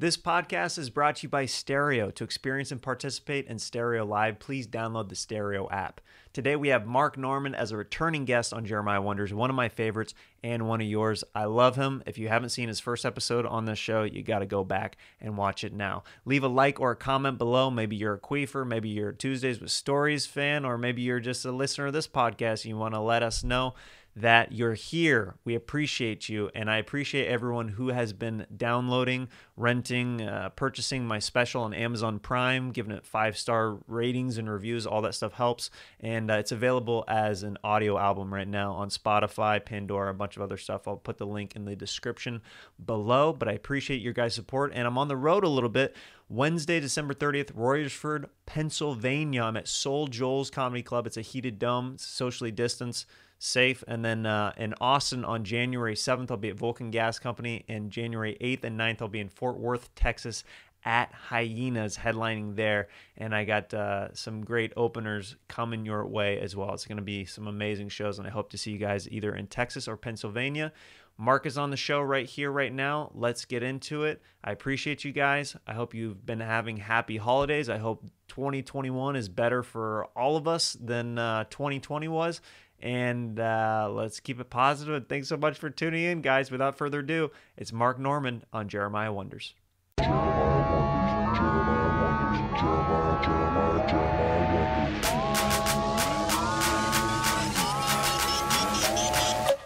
This podcast is brought to you by Stereo. To experience and participate in Stereo Live, please download the Stereo app. Today we have Mark Norman as a returning guest on Jeremiah Wonders, one of my favorites and one of yours. I love him. If you haven't seen his first episode on this show, you got to go back and watch it now. Leave a like or a comment below. Maybe you're a queefer, maybe you're a Tuesdays with Stories fan, or maybe you're just a listener of this podcast and you want to let us know that you're here. We appreciate you, and I appreciate everyone who has been downloading, renting, uh, purchasing my special on Amazon Prime, giving it five star ratings and reviews. All that stuff helps, and uh, it's available as an audio album right now on Spotify, Pandora, a bunch of other stuff. I'll put the link in the description below. But I appreciate your guys' support, and I'm on the road a little bit. Wednesday, December 30th, Royersford, Pennsylvania. I'm at Soul Joel's Comedy Club. It's a heated dome, socially distanced safe. And then uh, in Austin on January 7th, I'll be at Vulcan Gas Company. And January 8th and 9th, I'll be in Fort Worth, Texas at Hyenas headlining there. And I got uh, some great openers coming your way as well. It's going to be some amazing shows. And I hope to see you guys either in Texas or Pennsylvania. Mark is on the show right here, right now. Let's get into it. I appreciate you guys. I hope you've been having happy holidays. I hope 2021 is better for all of us than uh, 2020 was and uh, let's keep it positive. And thanks so much for tuning in, guys. Without further ado, it's Mark Norman on Jeremiah Wonders.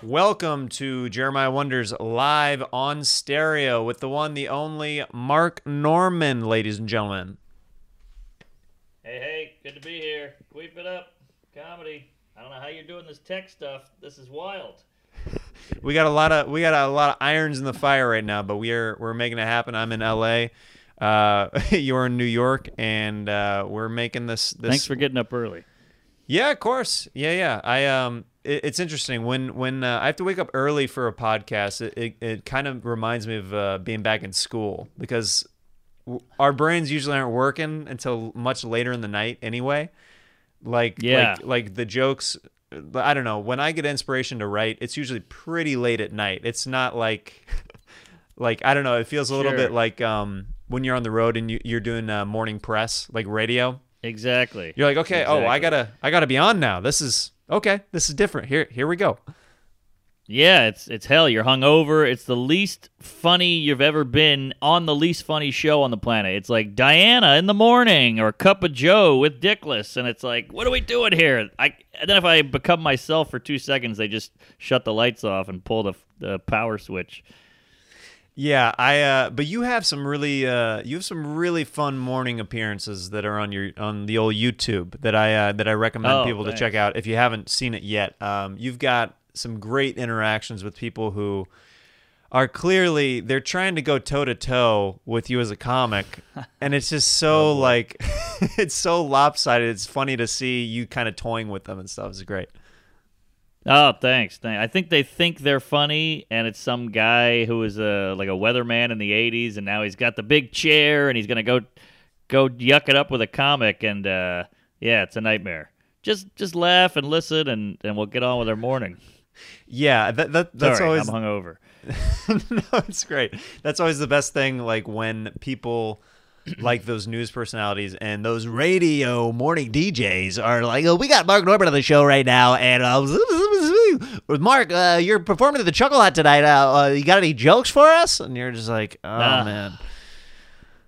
Welcome to Jeremiah Wonders live on stereo with the one, the only Mark Norman, ladies and gentlemen. Hey, hey, good to be here. Sweep it up. Comedy. I don't know how you're doing this tech stuff. This is wild. we got a lot of we got a lot of irons in the fire right now, but we are we're making it happen. I'm in LA. Uh, you're in New York, and uh, we're making this, this. Thanks for getting up early. Yeah, of course. Yeah, yeah. I um, it, it's interesting when when uh, I have to wake up early for a podcast. It it, it kind of reminds me of uh, being back in school because our brains usually aren't working until much later in the night anyway. Like yeah. like like the jokes I don't know, when I get inspiration to write, it's usually pretty late at night. It's not like like I don't know, it feels a little bit like um when you're on the road and you, you're doing uh, morning press, like radio. Exactly. You're like, okay, exactly. oh, I gotta, I gotta be on now. This is okay. This is different. Here, here we go. Yeah, it's it's hell. You're hungover. It's the least funny you've ever been on the least funny show on the planet. It's like Diana in the morning or Cup of Joe with Dickless, and it's like, what are we doing here? I and then if I become myself for two seconds, they just shut the lights off and pull the the power switch. Yeah, I. Uh, but you have some really, uh, you have some really fun morning appearances that are on your on the old YouTube that I uh, that I recommend oh, people thanks. to check out if you haven't seen it yet. Um, you've got some great interactions with people who are clearly they're trying to go toe to toe with you as a comic and it's just so oh, like it's so lopsided. It's funny to see you kind of toying with them and stuff. It's great. Oh thanks. Thanks i think they think they're funny and it's some guy who was a like a weatherman in the 80s and now he's got the big chair and he's gonna go go yuck it up with a comic and uh yeah it's a nightmare. Just just laugh and listen and and we'll get on with our morning yeah, that, that that's Sorry, always I'm hungover. no, it's great. That's always the best thing. Like when people like those news personalities and those radio morning DJs are like, "Oh, we got Mark Norman on the show right now," and uh, with Mark, uh, you're performing at the Chuckle Hut tonight. Uh, uh, you got any jokes for us? And you're just like, "Oh Nah. man."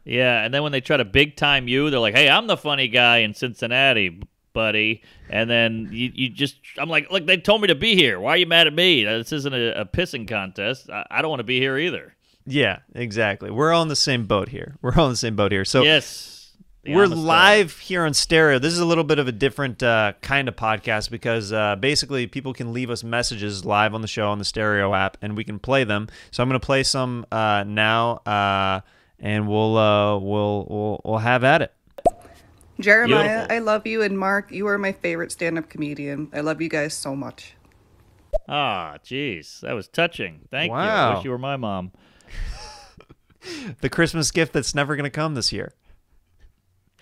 Yeah, and then when they try to big time you, they're like, "Hey, I'm the funny guy in Cincinnati, buddy." And then you, you just, I'm like, "Look, they told me to be here. Why are you mad at me? This isn't a, a pissing contest. I, I don't want to be here either." Yeah, exactly. We're all in the same boat here. We're all in the same boat here. So yes, we're live here on stereo. This is a little bit of a different uh, kind of podcast because uh, basically people can leave us messages live on the show on the stereo app, and we can play them. So I'm going to play some uh, now, uh, and we'll uh, we'll we'll we'll have at it. Jeremiah, Beautiful. I love you, and Mark, you are my favorite stand-up comedian. I love you guys so much. Ah, jeez, that was touching. Thank you. I Wow. wish you were my mom. The Christmas gift that's never going to come this year.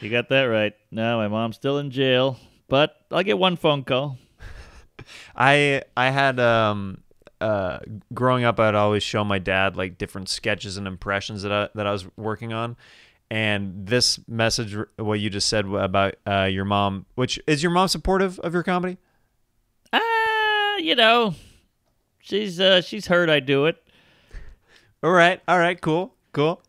You got that right. No, my mom's still in jail, but I'll get one phone call. I I had um uh, growing up, I'd always show my dad like different sketches and impressions that I, that I was working on. And this message, what you just said about uh, your mom, which is your mom supportive of your comedy? Ah, you know, she's uh, she's heard I do it. All right, all right, cool, cool.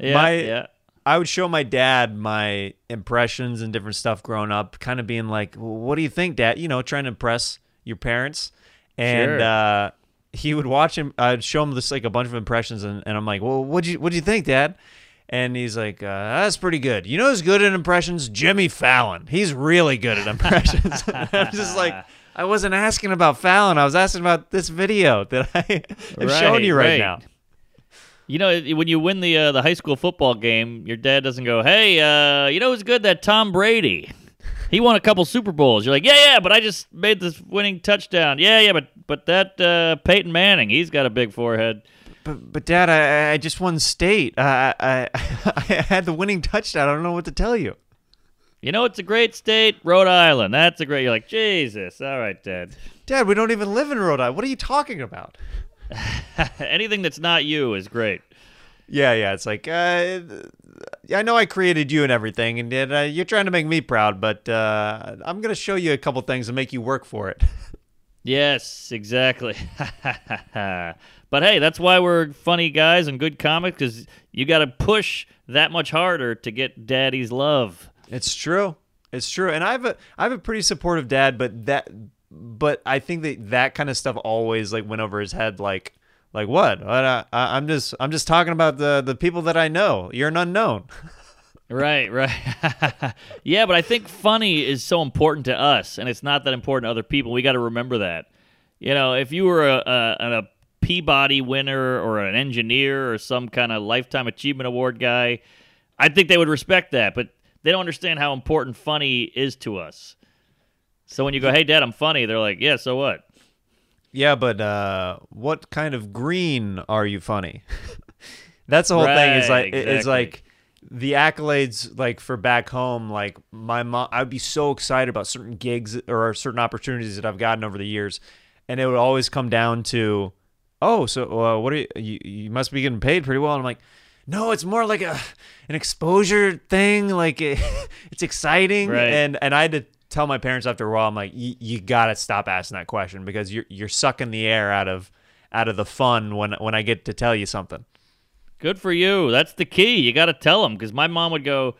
Yeah, My- yeah. I would show my dad my impressions and different stuff growing up, kind of being like, well, "What do you think, Dad?" You know, trying to impress your parents. And Sure. uh, he would watch him. I'd show him this like a bunch of impressions, and, and I'm like, "Well, what do you what do you think, Dad?" And he's like, uh, "That's pretty good. You know who's good at impressions? Jimmy Fallon. He's really good at impressions." I'm just like, I wasn't asking about Fallon. I was asking about this video that I am showing you right, right. now. You know, when you win the uh, the high school football game, your dad doesn't go, "Hey, uh, you know who's good? That Tom Brady. He won a couple Super Bowls." You're like, "Yeah, yeah, but I just made this winning touchdown. Yeah, yeah, but but that uh, Peyton Manning, he's got a big forehead." But, but Dad, I, I just won state. I, I I had the winning touchdown. I don't know what to tell you. You know, it's a great state, Rhode Island. That's a great. You're like, Jesus. All right, Dad. Dad, we don't even live in Rhode Island. What are you talking about? Anything that's not you is great. Yeah, yeah. It's like, uh, I know I created you and everything, and uh, you're trying to make me proud, but uh, I'm gonna show you a couple things and make you work for it. Yes, exactly. But hey, that's why we're funny guys and good comics because you got to push that much harder to get Daddy's love. It's true. It's true. And I have a I have a pretty supportive dad, but that but I think that that kind of stuff always like went over his head like like what? What, uh, I, I'm just I'm just talking about the the people that I know. You're an unknown. Right, right. yeah, but I think funny is so important to us, and it's not that important to other people. We got to remember that. You know, if you were a, a, a Peabody winner or an engineer or some kind of lifetime achievement award guy, I think they would respect that. But they don't understand how important funny is to us. So when you go, "Hey, Dad, I'm funny," they're like, "Yeah, so what?" Yeah, but uh, what kind of green are you funny? That's the whole thing. Is like exactly. like the accolades like for back home. Like my mom, I'd be so excited about certain gigs or certain opportunities that I've gotten over the years, and it would always come down to, oh, so uh, what are you, you? You must be getting paid pretty well. And I'm like. No, it's more like a an exposure thing. Like it, it's exciting, Right. and and I had to tell my parents after a while. I'm like, "Y- you gotta stop asking that question because you're you're sucking the air out of out of the fun when when I get to tell you something. Good for you. That's the key. You got to tell them because my mom would go.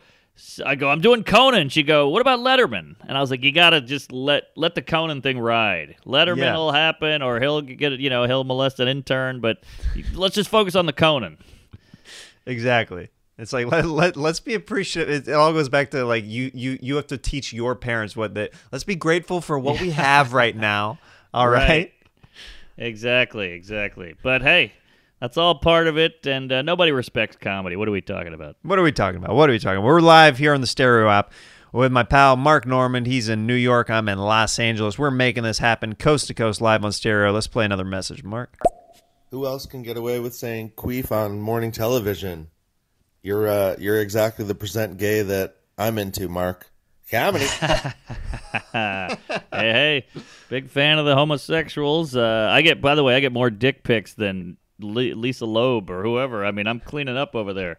I go. I'm doing Conan. She'd go. What about Letterman? And I was like, you got to just let let the Conan thing ride. Letterman Yeah. will happen, or he'll get you know he'll molest an intern. But let's just focus on the Conan. Exactly. It's like let, let let's be appreciative. It, it all goes back to like you you you have to teach your parents what that. Let's be grateful for what we have right now. All right. Right. Exactly. Exactly. But hey, that's all part of it, and uh, nobody respects comedy. What are we talking about? What are we talking about? What are we talking about? We're live here on the Stereo app with my pal Mark Norman. He's in New York. I'm in Los Angeles. We're making this happen coast to coast live on Stereo. Let's play another message, Mark. Who else can get away with saying queef on morning television? You're uh, you're exactly the percent gay that I'm into, Mark. Comedy. hey, hey, big fan of the homosexuals. Uh, I get, by the way, I get more dick pics than Li- Lisa Loeb or whoever. I mean, I'm cleaning up over there.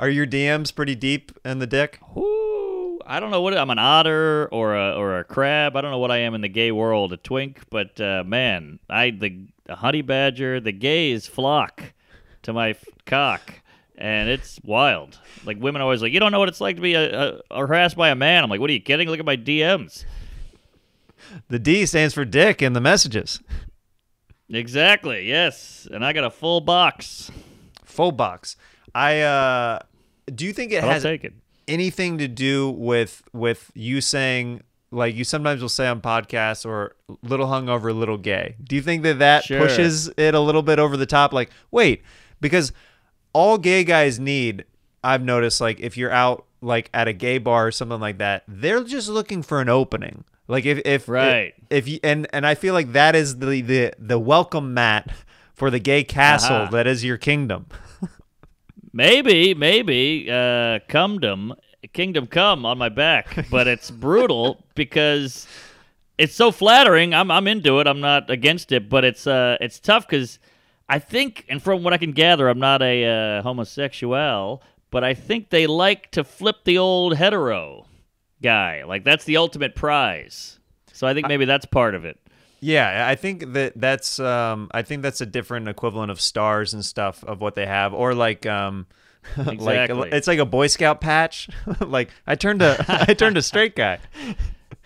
Are your DMs pretty deep in the dick? Whoo, I don't know what I'm an otter or a or a crab. I don't know what I am in the gay world, a twink. But uh, man, I the, the honey badger, the gays flock to my f- cock, and it's wild. Like women are always like, you don't know what it's like to be a, a, harassed by a man. I'm like, what are you kidding? Look at my DMs. The D stands for dick in the messages. Exactly. Yes, and I got a full box. Full box. I uh do you think it I'll has it. anything to do with with you saying like you sometimes will say on podcasts or little hungover, little gay. Do you think that that Sure. pushes it a little bit over the top? Like, wait, because all gay guys need, I've noticed, like if you're out like at a gay bar or something like that, they're just looking for an opening. Like if if Right. if, you and and I feel like that is the the the welcome mat for the gay castle Aha. that is your kingdom. Maybe, maybe, uh, cumdom, kingdom come on my back, but it's brutal because it's so flattering. I'm I'm into it. I'm not against it, but it's uh it's tough because I think, and from what I can gather, I'm not a uh, homosexual, but I think they like to flip the old hetero guy. Like that's the ultimate prize. So I think maybe that's part of it. Yeah, I think that that's um, I think that's a different equivalent of stars and stuff of what they have, or like um, Exactly. like it's like a Boy Scout patch. like I turned a I turned a straight guy.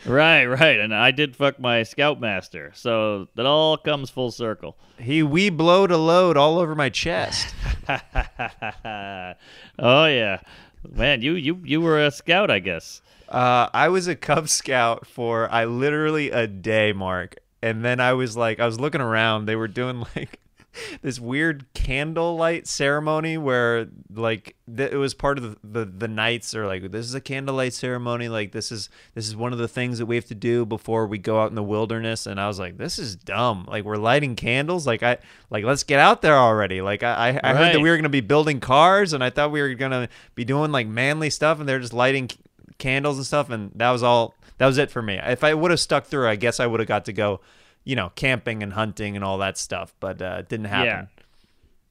Right, right. And I did fuck my scoutmaster, so that all comes full circle. He we blowed a load all over my chest. oh yeah, man, you you you were a scout, I guess. Uh, I was a Cub Scout for I literally a day, Mark, and then I was like, I was looking around. They were doing like this weird candlelight ceremony where like th- it was part of the, the the nights or like this is a candlelight ceremony. Like this is this is one of the things that we have to do before we go out in the wilderness. And i was like this is dumb. Like we're lighting candles. Like i like let's get out there already. Like i i, I heard that we were going to be building cars and i thought we were going to be doing like manly stuff and they're just lighting candles and stuff and that was all that was it for me if i would have stuck through i guess i would have got to go you know camping and hunting and all that stuff but uh it didn't happen Yeah.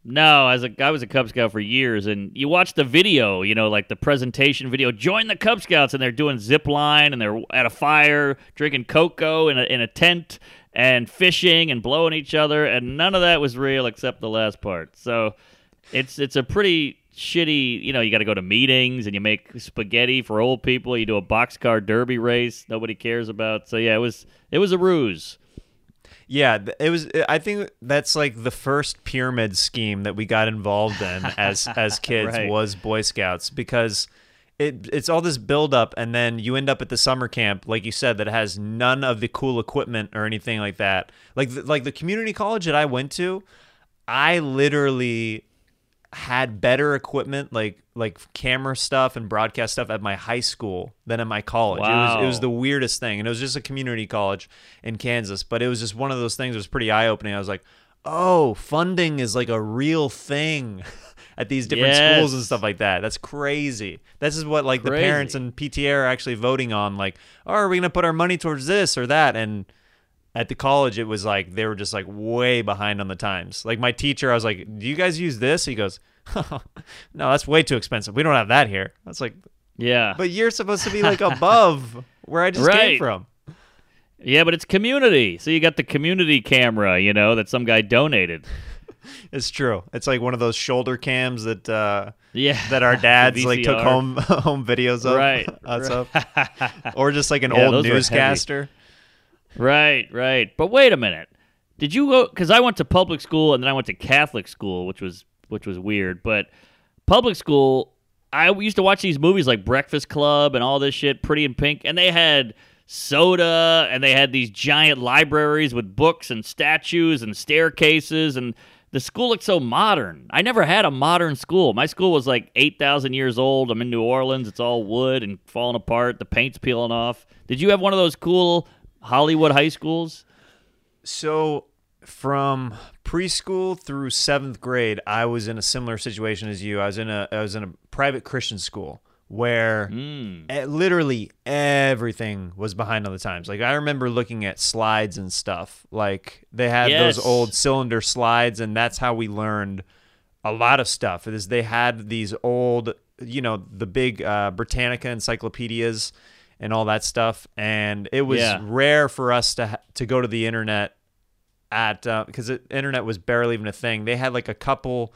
No, as a I was a Cub Scout for years, and you watch the video, you know, like the presentation video. Join the Cub Scouts, and they're doing zip line, and they're at a fire, drinking cocoa in a in a tent, and fishing and blowing each other, and none of that was real except the last part. So, it's it's a pretty shitty. You know, you got to go to meetings, and you make spaghetti for old people. You do a boxcar derby race nobody cares about. So yeah, it was it was a ruse. Yeah, it was. Uh, I think that's like the first pyramid scheme that we got involved in as as kids Right. was Boy Scouts because it it's all this build up and then you end up at the summer camp like you said that has none of the cool equipment or anything like that. Like the, like the community college that I went to, I literally had better equipment like like camera stuff and broadcast stuff at my high school than at my college. It was it was the weirdest thing. And it was just a community college in Kansas, but it was just one of those things that was pretty eye opening. I was like, "Oh, funding is like a real thing." At these different schools and stuff like that. That's crazy. This is what like the parents and PTA are actually voting on. Like, oh, are we gonna put our money towards this or that? And at the college it was like they were just like way behind on the times. Like my teacher i was like do you guys use this? He goes no that's way too expensive. We don't have that here. I was like Yeah, but you're supposed to be like above where i just came from. Yeah, but it's community. So you got the community camera, you know, that some guy donated. it's true. It's like one of those shoulder cams that uh Yeah. that our dads like took home home videos of Right, us right. or just like an Yeah, old those were heavy. newscaster Right, right. But wait a minute. Did you go cuz I went to public school and then I went to Catholic school, which was which was weird, but public school I used to watch these movies like Breakfast Club and all this shit, Pretty in Pink, and they had soda and they had these giant libraries with books and statues and staircases and the school looked so modern. I never had a modern school. My school was like 8,000 years old. I'm in New Orleans. It's all wood and falling apart. The paint's peeling off. Did you have one of those cool Hollywood high schools? So from preschool through seventh grade, I was in a similar situation as you. I was in a I was in a private Christian school where Mm. literally everything was behind on the times. Like I remember looking at slides and stuff. Like they had Yes. those old cylinder slides, and that's how we learned a lot of stuff. Is they had these old, you know, the big uh, Britannica encyclopedias and all that stuff, and it was Yeah. rare for us to ha- to go to the internet at because the internet was barely even a thing. They had like a couple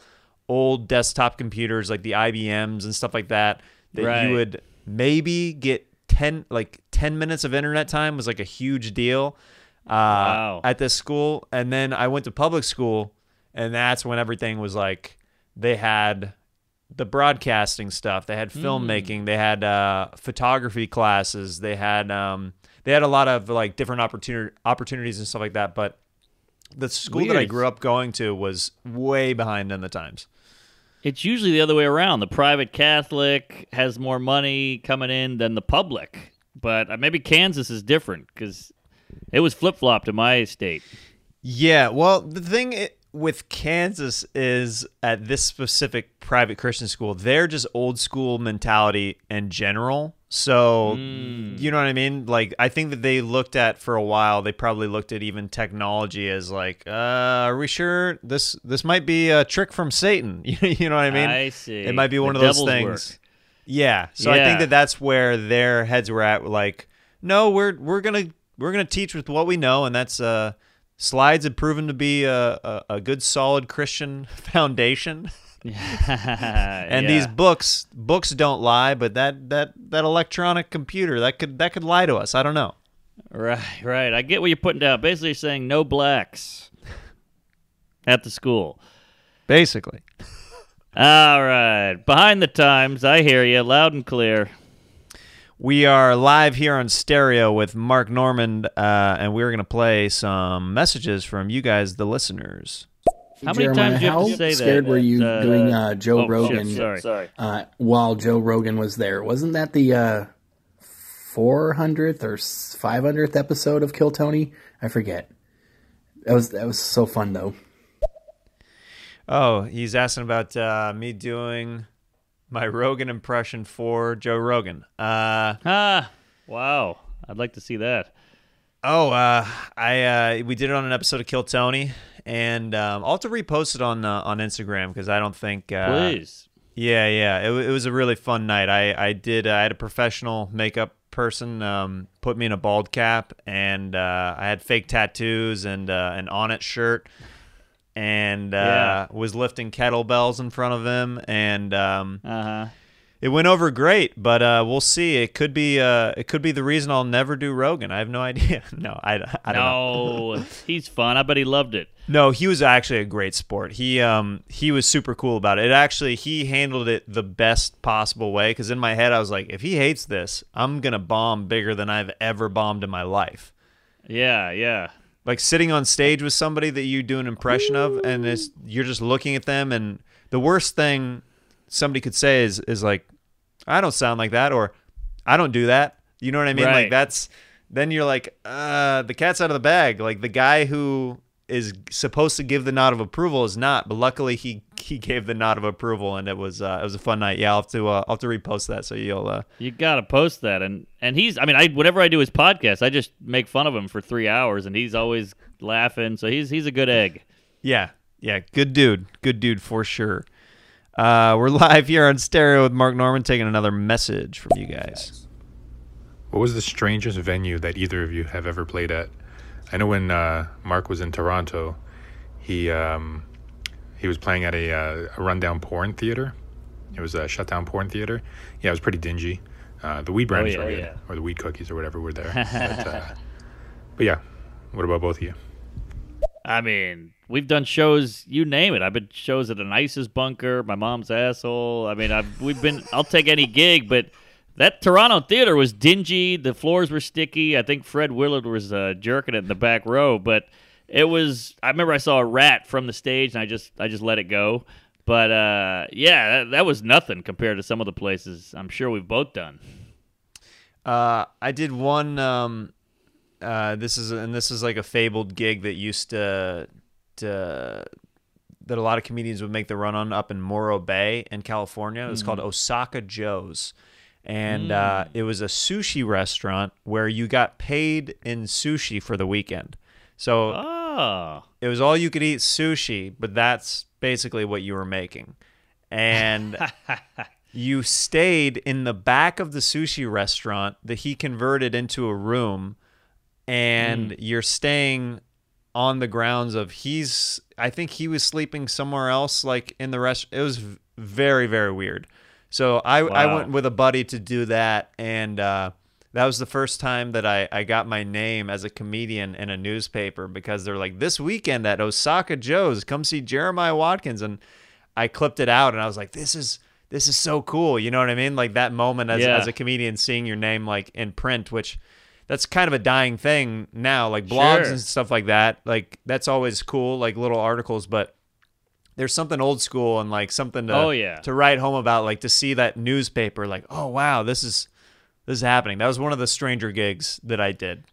old desktop computers, like the IBMs and stuff like that, that Right. you would maybe get ten like ten minutes of internet time was like a huge deal uh, Wow. at this school. And then I went to public school, and that's when everything was like they had the broadcasting stuff, they had filmmaking, they had uh, photography classes, they had um, they had a lot of like different opportunity opportunities and stuff like that, but the school that I grew up going to was way behind in the times. It's usually the other way around. The private Catholic has more money coming in than the public. But uh, maybe Kansas is different because it was flip flopped in my state. Yeah, well, the thing with Kansas is at this specific private Christian school, they're just old school mentality in general. So, Mm. you know what I mean? Like, I think that they looked at for a while. They probably looked at even technology as like, uh, are we sure this this might be a trick from Satan? you know what I mean? I see. It might be The one of those things. work. Yeah. So I think that that's where their heads were at. Like, no, we're we're gonna we're gonna teach with what we know, and that's uh, slides have proven to be a, a, a good solid Christian foundation. and these books books don't lie, but that that that electronic computer that could that could lie to us. I don't know. Right, right. I get what you're putting down. Basically, saying no blacks at the school. Basically. All right. Behind the times, I hear you loud and clear. We are live here on stereo with Mark Norman, uh, and we're going to play some messages from you guys, the listeners. How many Jeremiah, times do you have how to say that? scared were you Uh, doing uh, Joe oh, shit, Rogan sorry. uh, while Joe Rogan was there? Wasn't that the uh, 400th or 500th episode of Kill Tony? I forget. That was that was so fun though. Oh, he's asking about uh, me doing my Rogan impression for Joe Rogan. Uh, Ah, wow. I'd like to see that. oh, uh, I uh, we did it on an episode of Kill Tony, and um, I'll have to repost it on uh, on Instagram because I don't think. Uh, Please. Yeah, yeah. It, it was a really fun night. I I did. Uh, I had a professional makeup person um, put me in a bald cap, and uh, I had fake tattoos and uh, an Onnit shirt, and uh, Yeah. was lifting kettlebells in front of him, and um, Uh huh. it went over great. But uh, we'll see. It could be. Uh, it could be the reason I'll never do Rogan. I have no idea. no, I, I don't know. No, he's fun. I bet he loved it. No, he was actually a great sport. He um he was super cool about it. It actually he handled it the best possible way cuz in my head I was like if he hates this, I'm going to bomb bigger than I've ever bombed in my life. Yeah, yeah. Like sitting on stage with somebody that you do an impression of and it's, you're just looking at them and the worst thing somebody could say is is like I don't sound like that or I don't do that. You know what I mean? Like that's then you're like uh the cat's out of the bag. Like the guy who is supposed to give the nod of approval is not, but luckily he he gave the nod of approval and it was uh, it was a fun night. Yeah, I'll have to uh, I'll have to repost that so you'll uh, You gotta post that, and and he's. I mean, I whenever I do his podcast, I just make fun of him for three hours, and he's always laughing. So he's he's a good egg. Yeah, yeah, good dude, good dude for sure. Uh, we're live here on stereo with Mark Norman taking another message from you guys. What was the strangest venue that either of you have ever played at? I know when uh, Mark was in Toronto, he um, he was playing at a, uh, a rundown porn theater. It was a shutdown porn theater. Yeah, it was pretty dingy. Uh, the weed brownies yeah, were good, yeah. or the weed cookies or whatever were there. but, uh, but yeah, what about both of you? I mean, we've done shows. You name it. I've been shows at an ISIS bunker, my mom's asshole. I mean, I've we've been. I'll take any gig, but that Toronto theater was dingy. The floors were sticky. I think Fred Willard was uh, jerking it in the back row, but it was. I remember I saw a rat from the stage, and I just I just let it go. But uh, yeah, that, that was nothing compared to some of the places I'm sure we've both done. Uh, I did one. Um, uh, this is and this is like a fabled gig that used to, to that a lot of comedians would make the run on up in Morro Bay in California. It was called Osaka Joe's, and uh, it was a sushi restaurant where you got paid in sushi for the weekend. So Oh, it was all you could eat sushi, but that's basically what you were making. And you stayed in the back of the sushi restaurant that he converted into a room and you're staying on the grounds of he's I think he was sleeping somewhere else like in the rest it was very very weird. So I I went with a buddy to do that and uh that was the first time that I, I got my name as a comedian in a newspaper because they're like, this weekend at Osaka Joe's, come see Jeremiah Watkins. And I clipped it out and I was like, this is this is so cool. You know what I mean? Like that moment as, Yeah. as a comedian seeing your name like in print, which that's kind of a dying thing now. Like blogs Sure. and stuff like that. Like that's always cool, like little articles, but there's something old school and like something to Oh, yeah. to write home about, like to see that newspaper, like, oh wow, this is this is happening. That was one of the stranger gigs that I did.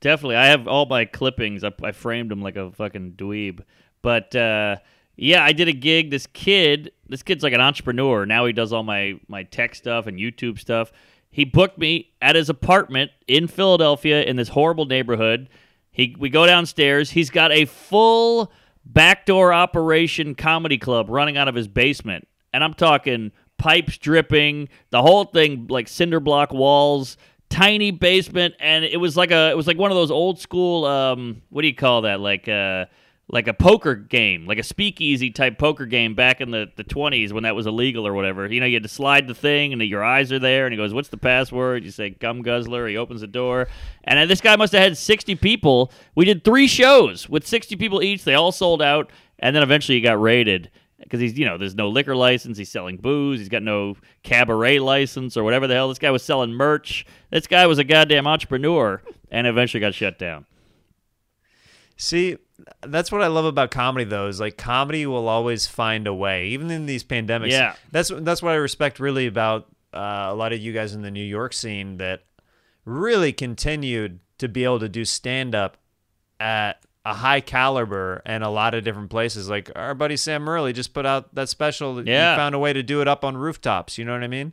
Definitely. I have all my clippings. I, I framed them like a fucking dweeb. But uh, yeah, I did a gig. This kid, this kid's like an entrepreneur. Now he does all my my tech stuff and YouTube stuff. He booked me at his apartment in Philadelphia in this horrible neighborhood. He we go downstairs. He's got a full backdoor operation comedy club running out of his basement. And I'm talking pipes dripping, the whole thing like cinder block walls, tiny basement and it was like a it was like one of those old school um what do you call that? Like uh like a poker game, like a speakeasy type poker game back in the, the 20s when that was illegal or whatever. You know, you had to slide the thing and your eyes are there and he goes, What's the password? You say, Gum Guzzler. He opens the door. And this guy must have had 60 people. We did three shows with 60 people each. They all sold out. And then eventually he got raided because he's, you know, there's no liquor license. He's selling booze. He's got no cabaret license or whatever the hell. This guy was selling merch. This guy was a goddamn entrepreneur and eventually got shut down. See, that's what I love about comedy though is like comedy will always find a way even in these pandemics. Yeah. That's that's what I respect really about uh, a lot of you guys in the New York scene that really continued to be able to do stand up at a high caliber and a lot of different places. Like our buddy Sam Morril just put out that special. Yeah. He found a way to do it up on rooftops. You know what I mean?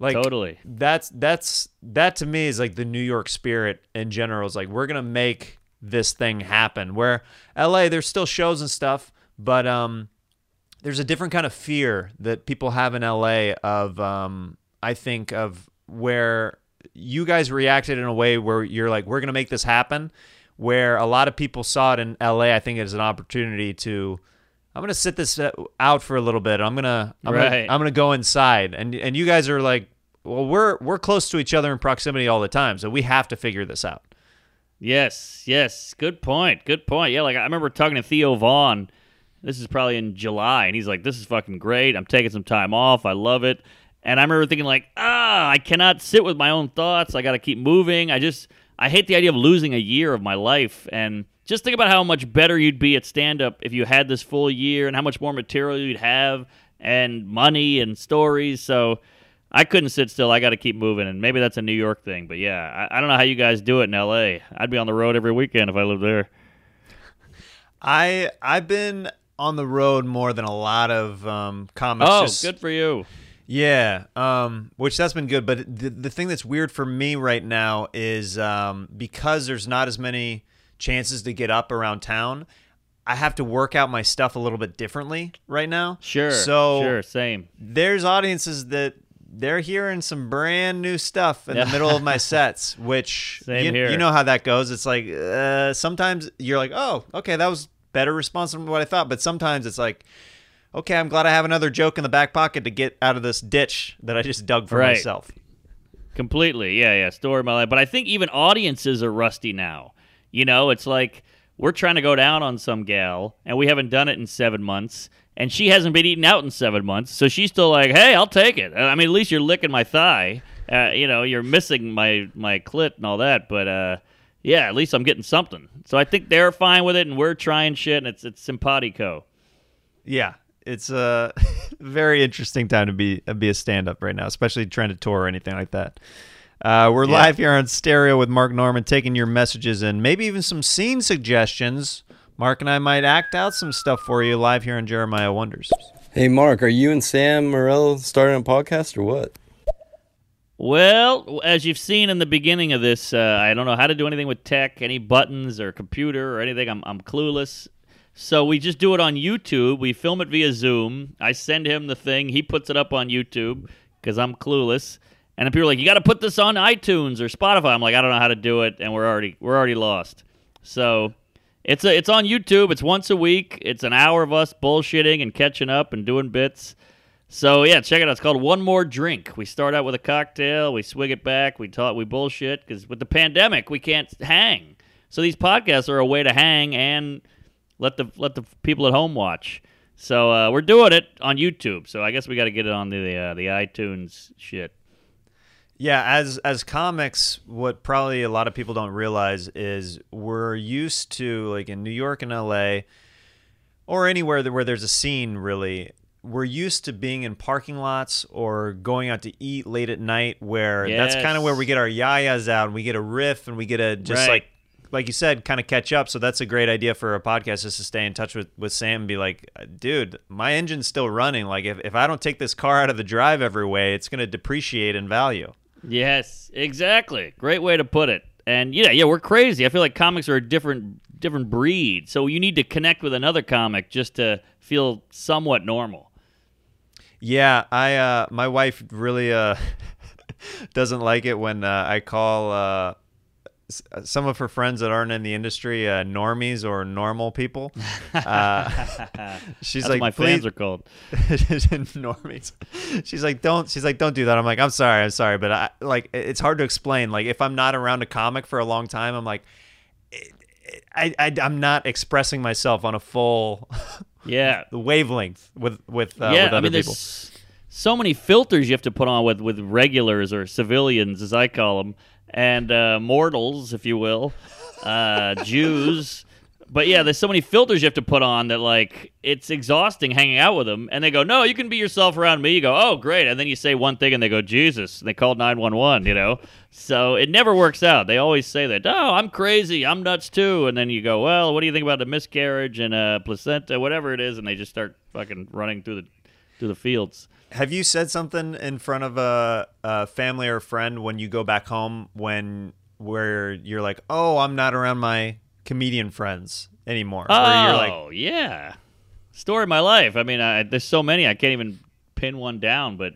Like Totally. That's that's that to me is like the New York spirit in general. Is like we're gonna make this thing happen. Where LA, there's still shows and stuff, but um, there's a different kind of fear that people have in LA of um, I think of where you guys reacted in a way where you're like, we're gonna make this happen. Where a lot of people saw it in LA, I think it is an opportunity to. I'm gonna sit this uh, out for a little bit. I'm gonna, I'm Right. gonna, I'm gonna go inside, and and you guys are like, well, we're we're close to each other in proximity all the time, so we have to figure this out. Yes, yes. Good point. Good point. Yeah, like I remember talking to Theo Von. This is probably in July, and he's like, "This is fucking great. I'm taking some time off. I love it." And I remember thinking, like, ah, I cannot sit with my own thoughts. I got to keep moving. I just, I hate the idea of losing a year of my life. And just think about how much better you'd be at stand up if you had this full year, and how much more material you'd have, and money and stories. So. I couldn't sit still. I got to keep moving, and maybe that's a New York thing. But yeah, I, I don't know how you guys do it in L.A. I'd be on the road every weekend if I lived there. I I've been on the road more than a lot of um, comics. Oh, just- good for you. Yeah, um, which that's been good. But the the thing that's weird for me right now is um, because there's not as many chances to get up around town. I have to work out my stuff a little bit differently right now. Sure. So sure, same. there's audiences that they're hearing some brand new stuff in the middle of my sets, which Same you, here. you know how that goes. It's like uh, sometimes you're like, oh, okay, that was better response than what I thought, but sometimes it's like, okay, I'm glad I have another joke in the back pocket to get out of this ditch that I just dug for Right. myself. Completely. Yeah, yeah. Story of my life. But I think even audiences are rusty now. You know, it's like we're trying to go down on some gal, and we haven't done it in seven months, and she hasn't been eating out in seven months, so she's still like, "Hey, I'll take it." I mean, at least you're licking my thigh. Uh, you know, you're missing my my clit and all that, but uh, yeah, at least I'm getting something. So I think they're fine with it, and we're trying shit, and it's it's simpatico. Yeah, it's a very interesting time to be uh, be a stand up right now, especially trying to tour or anything like that. Uh, we're live here on stereo with Mark Norman, taking your messages and maybe even some scene suggestions. Mark and I might act out some stuff for you live here on Jeremiah Wonders. Hey, Mark, are you and Sam Morril starting a podcast or what? Well, as you've seen in the beginning of this, uh, I don't know how to do anything with tech, any buttons or computer or anything. I'm, I'm clueless. So we just do it on YouTube. We film it via Zoom. I send him the thing. He puts it up on YouTube because I'm clueless. And people are like, "You got to put this on iTunes or Spotify." I'm like, "I don't know how to do it," and we're already we're already lost. So it's a, it's on YouTube. It's once a week. It's an hour of us bullshitting and catching up and doing bits. So yeah, check it out. It's called One More Drink. We start out with a cocktail, we swig it back, we talk, we bullshit because with the pandemic we can't hang. So these podcasts are a way to hang and let the let the people at home watch. So uh, we're doing it on YouTube. So I guess we got to get it on the uh, the iTunes shit. Yeah, as as comics, what probably a lot of people don't realize is we're used to like in New York and LA or anywhere that, where there's a scene really we're used to being in parking lots or going out to eat late at night where that's kind of where we get our yayas out and we get a riff and we get a just Right. like like you said kind of catch up so that's a great idea for a podcast is to stay in touch with with Sam and be like dude my engine's still running like if, if I don't take this car out of the drive every way it's going to depreciate in value Yes, exactly. Great way to put it. And yeah, yeah, we're crazy. I feel like comics are a different different breed. So you need to connect with another comic just to feel somewhat normal. Yeah, I uh my wife really uh doesn't like it when uh, I call uh some of her friends that aren't in the industry uh, normies or normal people. Uh, she's That's like, what my "Please- fans are called. normies. She's like, don't. She's like, don't do that. I'm like, I'm sorry, I'm sorry, but I like it's hard to explain. Like if I'm not around a comic for a long time, I'm like, I, I I'm not expressing myself on a full Yeah. wavelength with with uh, yeah, with other I mean, people. so many filters you have to put on with with regulars or civilians, as I call them, and uh, mortals, if you will, uh, Jews. But yeah, there's so many filters you have to put on that like it's exhausting hanging out with them. And they go, "No, you can be yourself around me." You go, "Oh, great!" And then you say one thing, and they go, "Jesus!" And they called nine one one. You know, so it never works out. They always say that, "Oh, I'm crazy. I'm nuts too." And then you go, "Well, what do you think about the miscarriage and uh, placenta, whatever it is?" And they just start fucking running through the through the fields. Have you said something in front of a, a family or a friend when you go back home when where you're like, oh, I'm not around my comedian friends anymore? Oh, like, yeah. Story of my life. I mean, I, there's so many I can't even pin one down. But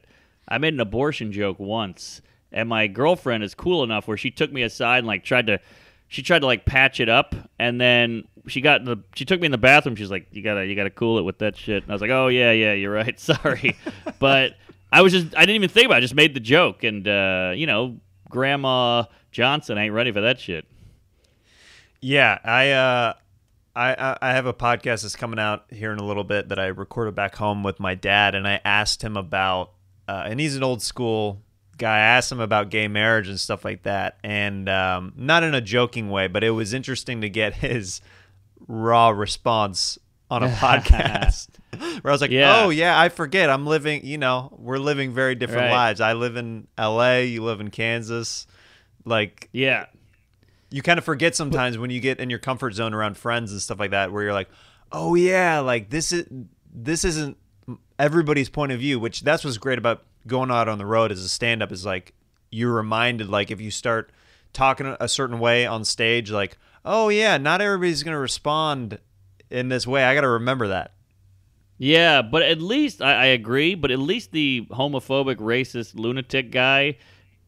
I made an abortion joke once, and my girlfriend is cool enough where she took me aside and like tried to, she tried to like patch it up, and then she got in the, she took me in the bathroom. She's like, you gotta, you gotta cool it with that shit. And I was like, oh yeah, yeah, you're right. Sorry, but I was just, I didn't even think about. it. I just made the joke, and uh, you know, Grandma Johnson ain't ready for that shit. Yeah, I uh I I- have a podcast that's coming out here in a little bit that I recorded back home with my dad, and I asked him about, uh, and he's an old school guy. I asked him about gay marriage and stuff like that, and um, not in a joking way, but it was interesting to get his raw response on a podcast. Where I was like, Yeah. "Oh yeah, I forget. I'm living. You know, we're living very different Right. lives. I live in L.A. You live in Kansas. Like, Yeah, you kind of forget sometimes when you get in your comfort zone around friends and stuff like that where you're like oh yeah like this is this isn't everybody's point of view which that's what's great about going out on the road as a stand-up is like you're reminded like if you start talking a certain way on stage like oh yeah not everybody's going to respond in this way i got to remember that Yeah, but at least I, I agree. But at least the homophobic, racist, lunatic guy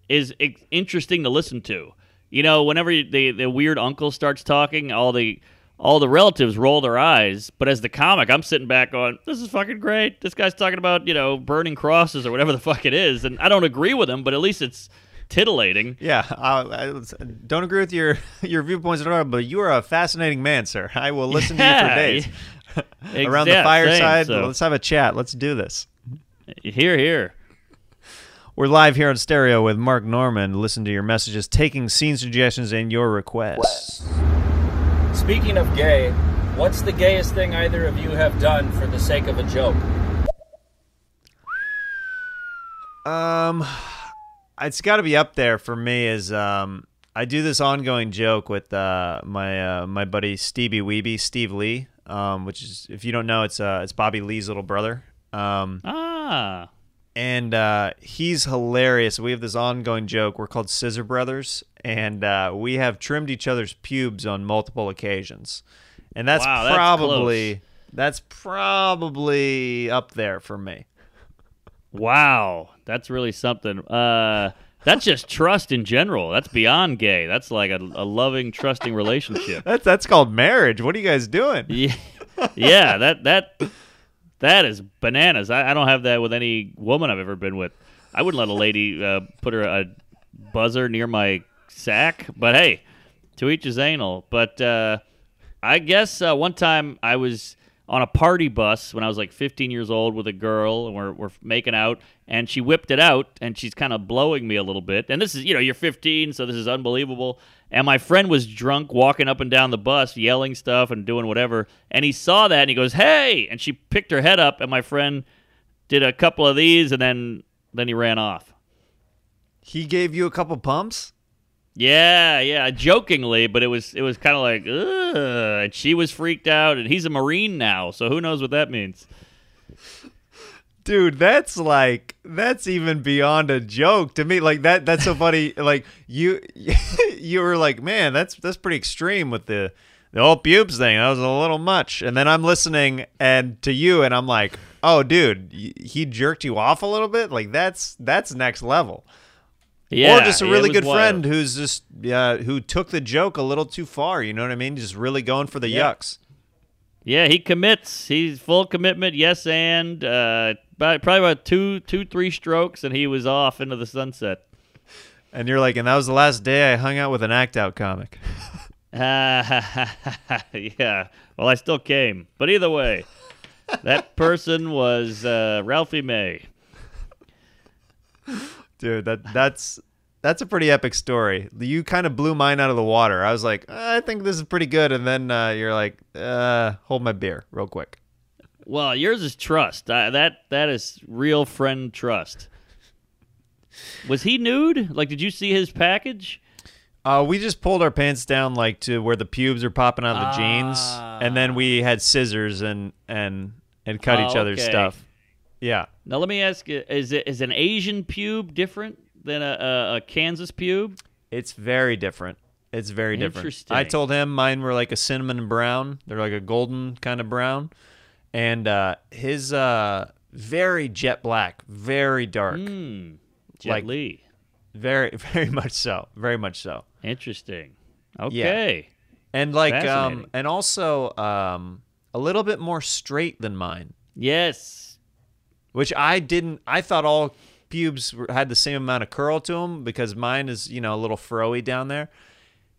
is i- interesting to listen to. You know, whenever the the weird uncle starts talking, all the all the relatives roll their eyes. But as the comic, I'm sitting back on "This is fucking great." This guy's talking about you know burning crosses or whatever the fuck it is, and I don't agree with him, but at least it's titillating. yeah I, I don't agree with your your viewpoints at all but you are a fascinating man sir i will listen to you for days Ex- around the fireside same, so- let's have a chat let's do this Here, here. We're live here on stereo with Mark Norman. Listen to your messages, taking scene suggestions and your requests. Speaking of gay, what's the gayest thing either of you have done for the sake of a joke? Um, it's got to be up there for me. Is um, I do this ongoing joke with uh, my uh, my buddy Stevie Weeby, Steve Lee. Um, which is if you don't know, it's uh, it's Bobby Lee's little brother. Um, Ah, and uh, he's hilarious. We have this ongoing joke. We're called Scissor Brothers, and uh, we have trimmed each other's pubes on multiple occasions, and that's Wow, that's probably close. that's probably up there for me. Wow, that's really something. Uh, that's just trust in general. That's beyond gay. That's like a, a loving, trusting relationship. That's that's called marriage. What are you guys doing? Yeah, yeah. That that that is bananas. I, I don't have that with any woman I've ever been with. I wouldn't let a lady uh, put her a buzzer near my sack. But hey, to each his anal. But uh, I guess uh, one time I was on a party bus when I was like 15 years old with a girl, and we're, we're making out, and she whipped it out, and she's kind of blowing me a little bit. And this is, you know, you're 15, so this is unbelievable. And my friend was drunk, walking up and down the bus, yelling stuff and doing whatever. And he saw that, and he goes, "Hey!" And she picked her head up, and my friend did a couple of these, and then then he ran off. He gave you a couple pumps. Yeah, yeah, jokingly, but it was it was kind of like, Ugh. and she was freaked out, and he's a marine now, so who knows what that means? Dude, that's like that's even beyond a joke to me. Like that that's so funny. Like you you were like, "Man, that's that's pretty extreme with the the old pubes thing. That was a little much." And then I'm listening and to you and I'm like, "Oh, dude, y- he jerked you off a little bit? Like that's that's next level." Yeah, or just a really good wild. friend who's just yeah, who took the joke a little too far, you know what I mean? Just really going for the Yeah. yucks. Yeah, he commits. He's full commitment. Yes, and uh, about, probably about two, two, three strokes, and he was off into the sunset. And you're like, "And that was the last day I hung out with an act out comic." yeah. Well, I still came, but either way, that person was uh, Ralphie May. Dude, that that's that's a pretty epic story. You kind of blew mine out of the water. I was like, I think this is pretty good, and then uh, you're like, uh, hold my beer real quick. Well, yours is trust. Uh, that that is real friend trust. Was he nude? Like, did you see his package? Uh, we just pulled our pants down like to where the pubes are popping out of the jeans, and then we had scissors and and and cut each other's okay. stuff. Yeah, Now, let me ask you: Is it is an Asian pube different than a, a, a Kansas pube? it's very different. It's very different. Interesting. I told him mine were like a cinnamon brown. They're like a golden kind of brown, and uh, his uh, very jet black, very dark, Hmm. Jet Like- Li. very very much so, very much so. Interesting. Okay. and like um and also um a little bit more straight than mine Yes. Which i didn't i thought all pubes had the same amount of curl to them because mine is you know a little froey down there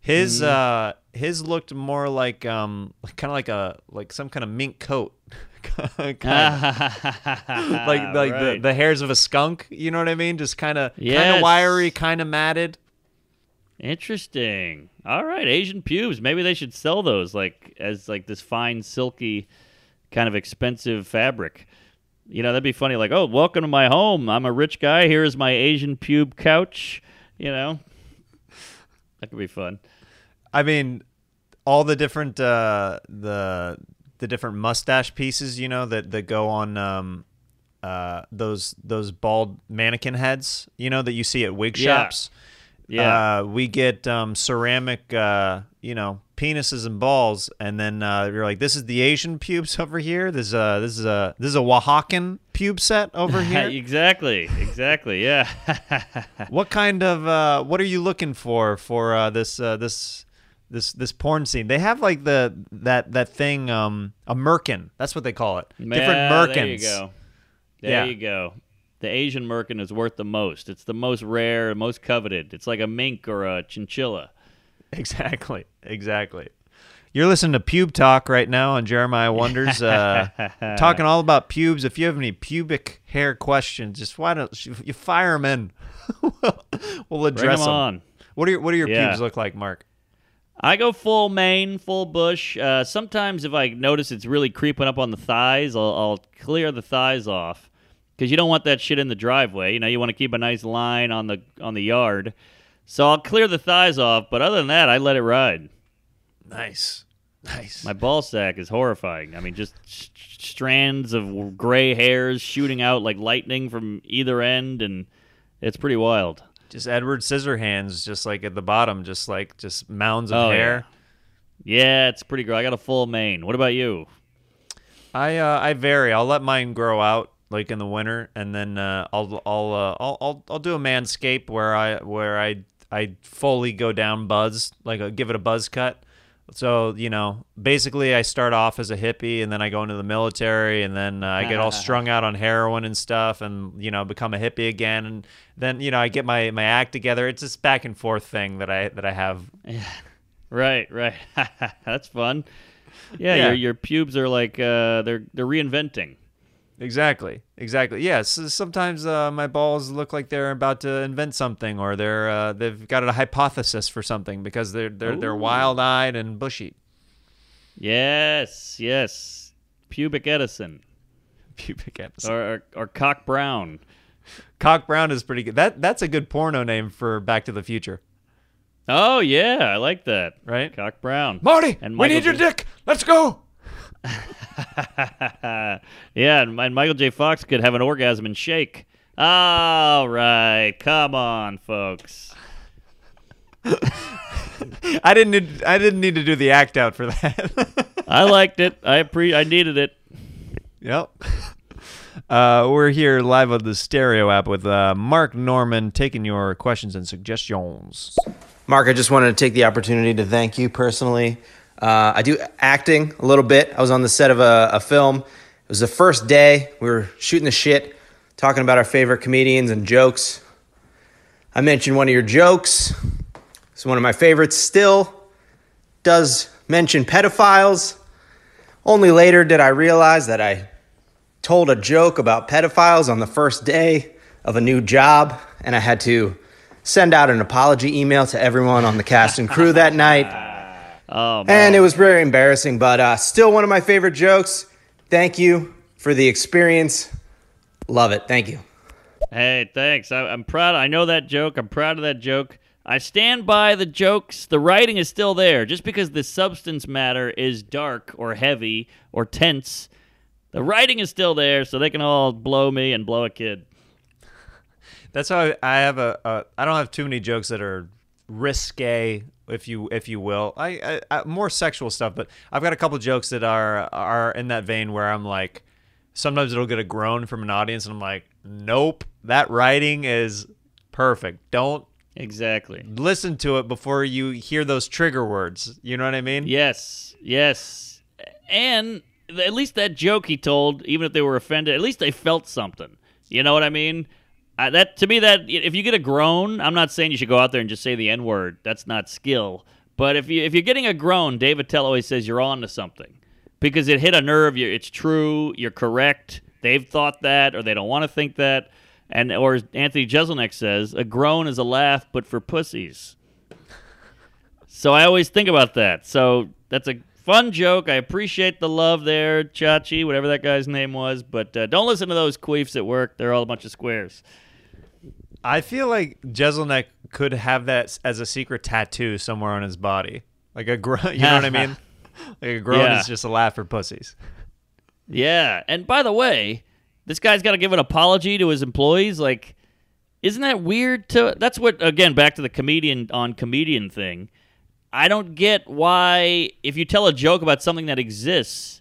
his Mm-hmm. uh his looked more like um kind of like a like some kind of mink coat like like the, Right. the hairs of a skunk you know what i mean just kind of kind of wiry kind of matted Interesting. All right, Asian pubes. Maybe they should sell those like as like this fine silky kind of expensive fabric. You know, that'd be funny like, "Oh, welcome to my home. I'm a rich guy. Here is my Asian pube couch." You know? That could be fun. I mean, all the different uh, the the different mustache pieces, you know, that that go on um, uh, those those bald mannequin heads, you know, that you see at wig Yeah. shops. Yeah. Uh, we get um, ceramic, uh, you know, penises and balls, and then uh, you're like, "This is the Asian pubes over here. This is uh, this is a this is a Oaxacan pube set over here." exactly. Exactly. Yeah. what kind of uh, what are you looking for for uh, this uh, this this this porn scene? They have like the that that thing um a merkin. That's what they call it. Different Yeah, merkins. There you go. There Yeah. you go. The Asian merkin is worth the most. It's the most rare, most coveted. It's like a mink or a chinchilla. Exactly. Exactly. You're listening to Pube Talk right now on Jeremiah Wonders, uh, talking all about pubes. If you have any pubic hair questions, just why don't you, you fire them in? we'll address 'em on. What do your What do your Yeah. pubes look like, Mark? I go full mane, full bush. Uh, sometimes if I notice it's really creeping up on the thighs, I'll, I'll clear the thighs off because you don't want that shit in the driveway. You know, you want to keep a nice line on the on the yard. So I'll clear the thighs off, but other than that, I let it ride. Nice, nice. My ball sack is horrifying. I mean, just s- strands of gray hairs shooting out like lightning from either end, and it's pretty wild. Just Edward Scissorhands, just like at the bottom, just like just mounds of Oh, hair. Yeah, it's pretty great. I got a full mane. What about you? I uh, I vary. I'll let mine grow out like in the winter, and then uh, I'll I'll, uh, I'll I'll I'll do a manscape where I where I I fully go down buzz, like uh give it a buzz cut. So you know, basically, I start off as a hippie, and then I go into the military, and then uh, I get all strung out on heroin and stuff, and you know, become a hippie again, and then you know, I get my my act together. It's this back and forth thing that I that I have. Right, right. That's fun. Yeah, Yeah. your your pubes are like uh, they're they're reinventing. Exactly. Exactly. Yes. sometimes uh, my balls look like they're about to invent something, or they're uh, they've got a hypothesis for something because they're they're they're wild eyed and bushy. Yes, yes. Pubic Edison Pubic Edison. or, or or Cock Brown. Cock Brown is pretty good. That that's a good porno name for Back to the Future, Oh yeah, I like that. right? Cock Brown. Marty, And we need your dick. Let's go. yeah, and, and Michael J. Fox could have an orgasm and shake. All right, come on, folks. I didn't. Need, I didn't need to do the act out for that. I liked it. I pre- I needed it. Yep. Uh, we're here live on the Stereo app with uh, Mark Normand taking your questions and suggestions. Mark, I just wanted to take the opportunity to thank you personally. Uh, I do acting a little bit. I was on the set of a, a film. It was the first day. We were shooting the shit, talking about our favorite comedians and jokes. I mentioned one of your jokes. It's one of my favorites still. Does mention pedophiles. Only later did I realize that I told a joke about pedophiles on the first day of a new job, and I had to send out an apology email to everyone on the cast and crew that night. Oh, And it was very embarrassing, but uh, still one of my favorite jokes. Thank you for the experience. Love it. Thank you. Hey, thanks. I, I'm proud. I know that joke. I'm proud of that joke. I stand by the jokes. The writing is still there. Just because the substance matter is dark or heavy or tense, the writing is still there, so they can all blow me and blow a kid. That's how I, I have a, a. I don't have too many jokes that are risque, if you if you will. I, I, I more sexual stuff, but I've got a couple jokes that are are in that vein where I'm like, sometimes it'll get a groan from an audience, and I'm like, nope, that writing is perfect. Don't Exactly. listen to it before you hear those trigger words. You know what I mean? Yes, yes. And at least that joke he told, even if they were offended, at least they felt something. You know what I mean? Uh, that to me, that if you get a groan, I'm not saying you should go out there and just say the N word. That's not skill. But if you if you're getting a groan, Dave Attell always says you're on to something because it hit a nerve. You, it's true. You're correct. They've thought that, or they don't want to think that. And or Anthony Jeselnik says, a groan is a laugh, but for pussies. So I always think about that. So that's a fun joke. I appreciate the love there, Chachi, whatever that guy's name was. But uh, don't listen to those queefs at work. They're all a bunch of squares. I feel like Jeselnik could have that as a secret tattoo somewhere on his body, like a groan. You know what I mean? Like a groan Yeah. is just a laugh for pussies. Yeah. And by the way, this guy's got to give an apology to his employees. Like, isn't that weird? To that's what again back to the comedian on comedian thing. I don't get why if you tell a joke about something that exists,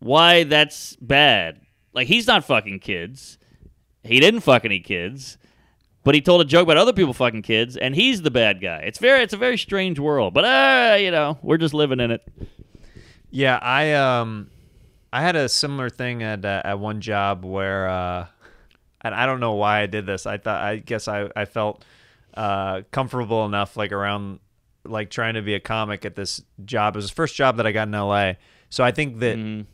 why that's bad. Like he's not fucking kids. He didn't fuck any kids. But he told a joke about other people fucking kids, and he's the bad guy. It's very, it's a very strange world. But uh, you know, we're just living in it. Yeah, I um, I had a similar thing at uh, at one job where, uh, and I don't know why I did this. I thought I guess I I felt uh comfortable enough like around like trying to be a comic at this job. It was the first job that I got in LA. So I think that Mm.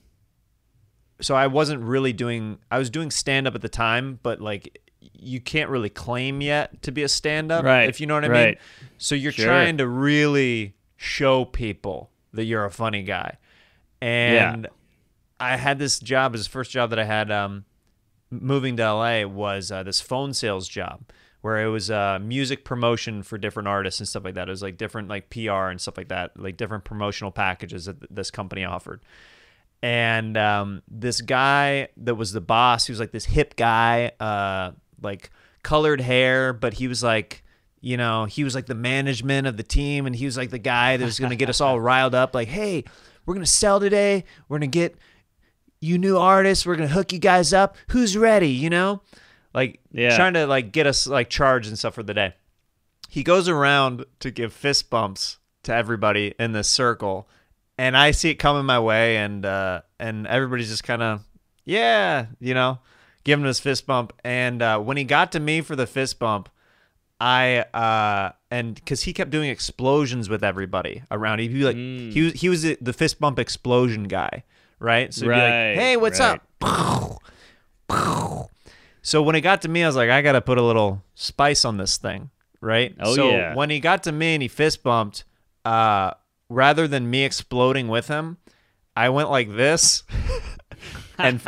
so I wasn't really doing I was doing stand up at the time, but like you can't really claim yet to be a stand up Right, if you know what I mean. So you're Sure. trying to really show people that you're a funny guy. And I had this job, as the first job that I had um, moving to LA was uh, this phone sales job where it was uh, music promotion for different artists and stuff like that. It was like different like PR and stuff like that, like different promotional packages that th- this company offered. And um, this guy that was the boss, he was like this hip guy, uh, like colored hair, but he was like, you know, he was like the management of the team, and he was like the guy that was to get us all riled up. Like, hey, we're to sell today. We're to get you new artists. We're to hook you guys up. Who's ready? You know, like Yeah. trying to like get us like charged and stuff for the day. He goes around to give fist bumps to everybody in this circle, and I see it coming my way, and uh, and everybody's just kind of yeah, you know, giving him his fist bump. And uh, when he got to me for the fist bump, I uh and because he kept doing explosions with everybody around, he'd be like he was he was the- fist bump explosion guy, right? So he'd be like, hey, what's right. up? So when it got to me, I was like, I gotta put a little spice on this thing, right? Oh, so yeah. when he got to me and he fist bumped, uh, rather than me exploding with him, I went like this and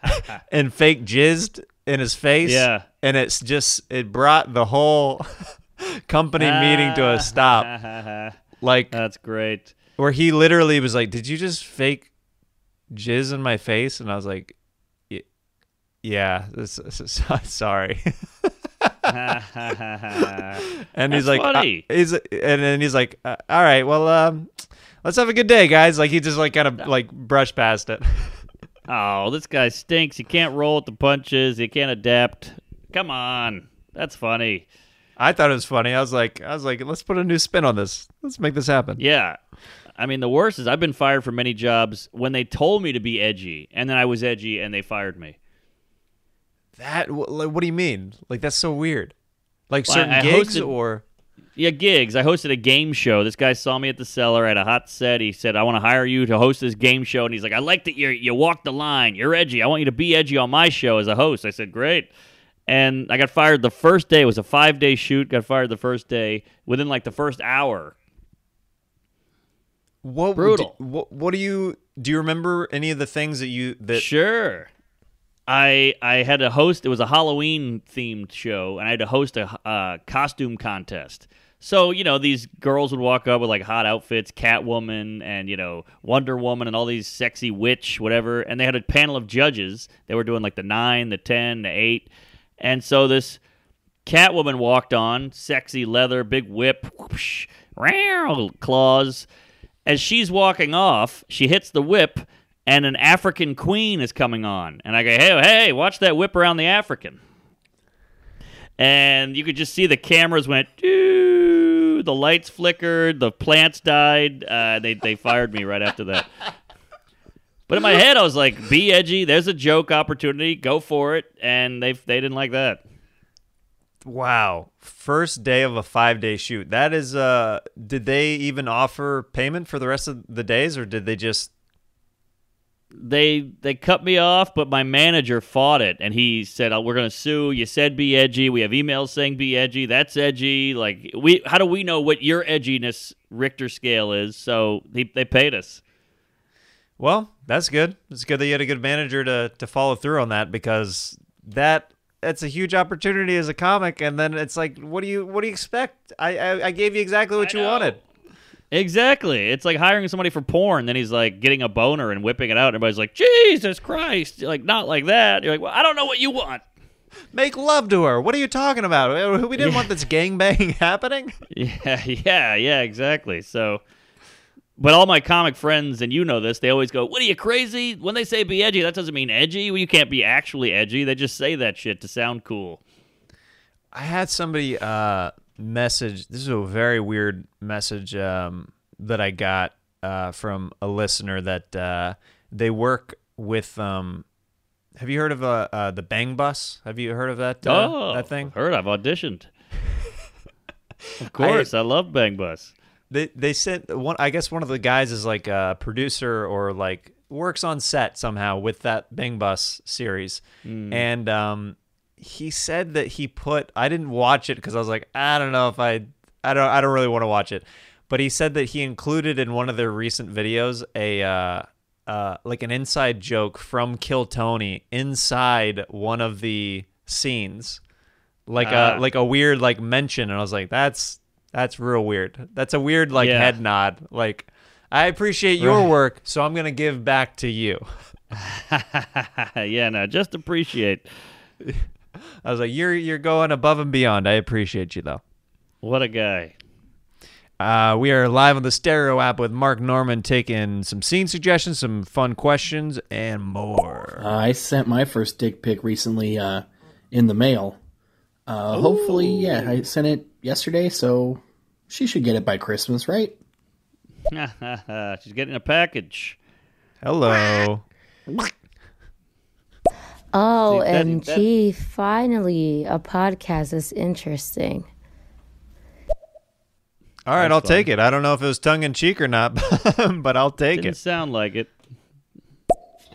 and fake jizzed in his face. Yeah. and it's just it brought the whole company meeting to a stop. Like That's great. where he literally was like, "Did you just fake jizz in my face, and I was like, "Y- "Yeah, this, this is, sorry." and he's like, uh, funny. he's and then he's like, uh, "All right, well, um, let's have a good day, guys." Like he just like kind of like brushed past it. oh, this guy stinks. He can't roll with the punches. He can't adapt. Come on, that's funny. I thought it was funny. I was like, I was like, let's put a new spin on this. Let's make this happen. Yeah. I mean, the worst is I've been fired from many jobs when they told me to be edgy, and then I was edgy, and they fired me. That like, what do you mean? Like that's so weird. Like Well, certain I gigs hosted- or Yeah, gigs. I hosted a game show. This guy saw me at the cellar at a hot set. He said, "I want to hire you to host this game show." And he's like, "I like that you you walk the line. You're edgy. I want you to be edgy on my show as a host." I said, "Great." And I got fired the first day. It was a five day shoot. Got fired the first day. Within like the first hour. what Brutal. do- what what do you do you remember any of the things that you that Sure. I I had to host. It was a Halloween themed show, and I had to host a uh, costume contest. So you know, these girls would walk up with like hot outfits, Catwoman and you know Wonder Woman and all these sexy witch whatever, and they had a panel of judges. They were doing like the nine, the ten, the eight, and so this Catwoman walked on, sexy leather, big whip, whoosh, claws. As she's walking off, she hits the whip, and an African queen is coming on. And I go, hey, hey, watch that whip around the African. And you could just see the cameras went, the lights flickered, the plants died. Uh, they, they fired me right after that. But in my head, I was like, be edgy. There's a joke opportunity. Go for it. And they, they didn't like that. wow first day of a five day shoot that is uh did they even offer payment for the rest of the days or did they just they they cut me off, but my manager fought it, and he said, oh, "We're going to sue. You said be edgy. We have emails saying be edgy. That's edgy. Like we, how do we know what your edginess Richter scale is?" So he, they paid us. well that's good it's good that you had a good manager to to follow through on that because that that's a huge opportunity as a comic and then it's like what do you what do you expect i i, I gave you exactly what I you know. wanted Exactly. It's like hiring somebody for porn, then he's like getting a boner and whipping it out. And everybody's like, "Jesus Christ!" You're like, not like that. You're like, "Well, I don't know what you want." make love to her what are you talking about we didn't want this gangbang happening Yeah, yeah, yeah, exactly. So, but all my comic friends, and you know this, they always go, "What are you crazy?" When they say be edgy, that doesn't mean edgy. Well, you can't be actually edgy. They just say that shit to sound cool. I had somebody uh, message. This is a very weird message um, that I got uh, from a listener that uh, they work with. Um, have you heard of uh, uh, the Bang Bus? Have you heard of that? Uh, oh, that thing. Heard I've auditioned. of course, I, love Bang Bus. They they sent one. I guess one of the guys is like a producer or like works on set somehow with that Bang Bus series, and um, he said that he put. I didn't watch it because I was like, I don't know if I, I don't, I don't really want to watch it. But he said that he included in one of their recent videos a. Uh, uh, like an inside joke from Kill Tony inside one of the scenes, like Ah. a like a weird like mention, and I was like, that's that's real weird. That's a weird like Yeah. head nod. Like, I appreciate your work, so I'm gonna give back to you. yeah, no, just appreciate. I was like, you're you're going above and beyond. I appreciate you though. What a guy. Uh, we are live on the Stereo app with Mark Normand taking some scene suggestions, some fun questions, and more. Uh, I sent my first dick pic recently uh, in the mail. Uh, hopefully, yeah, I sent it yesterday, so she should get it by Christmas, right? She's getting a package. Hello. Oh, See, that- MG, finally, a podcast that's interesting. All right, That's I'll fun. take it. I don't know if it was tongue in cheek or not, but I'll take Didn't it. sound like it.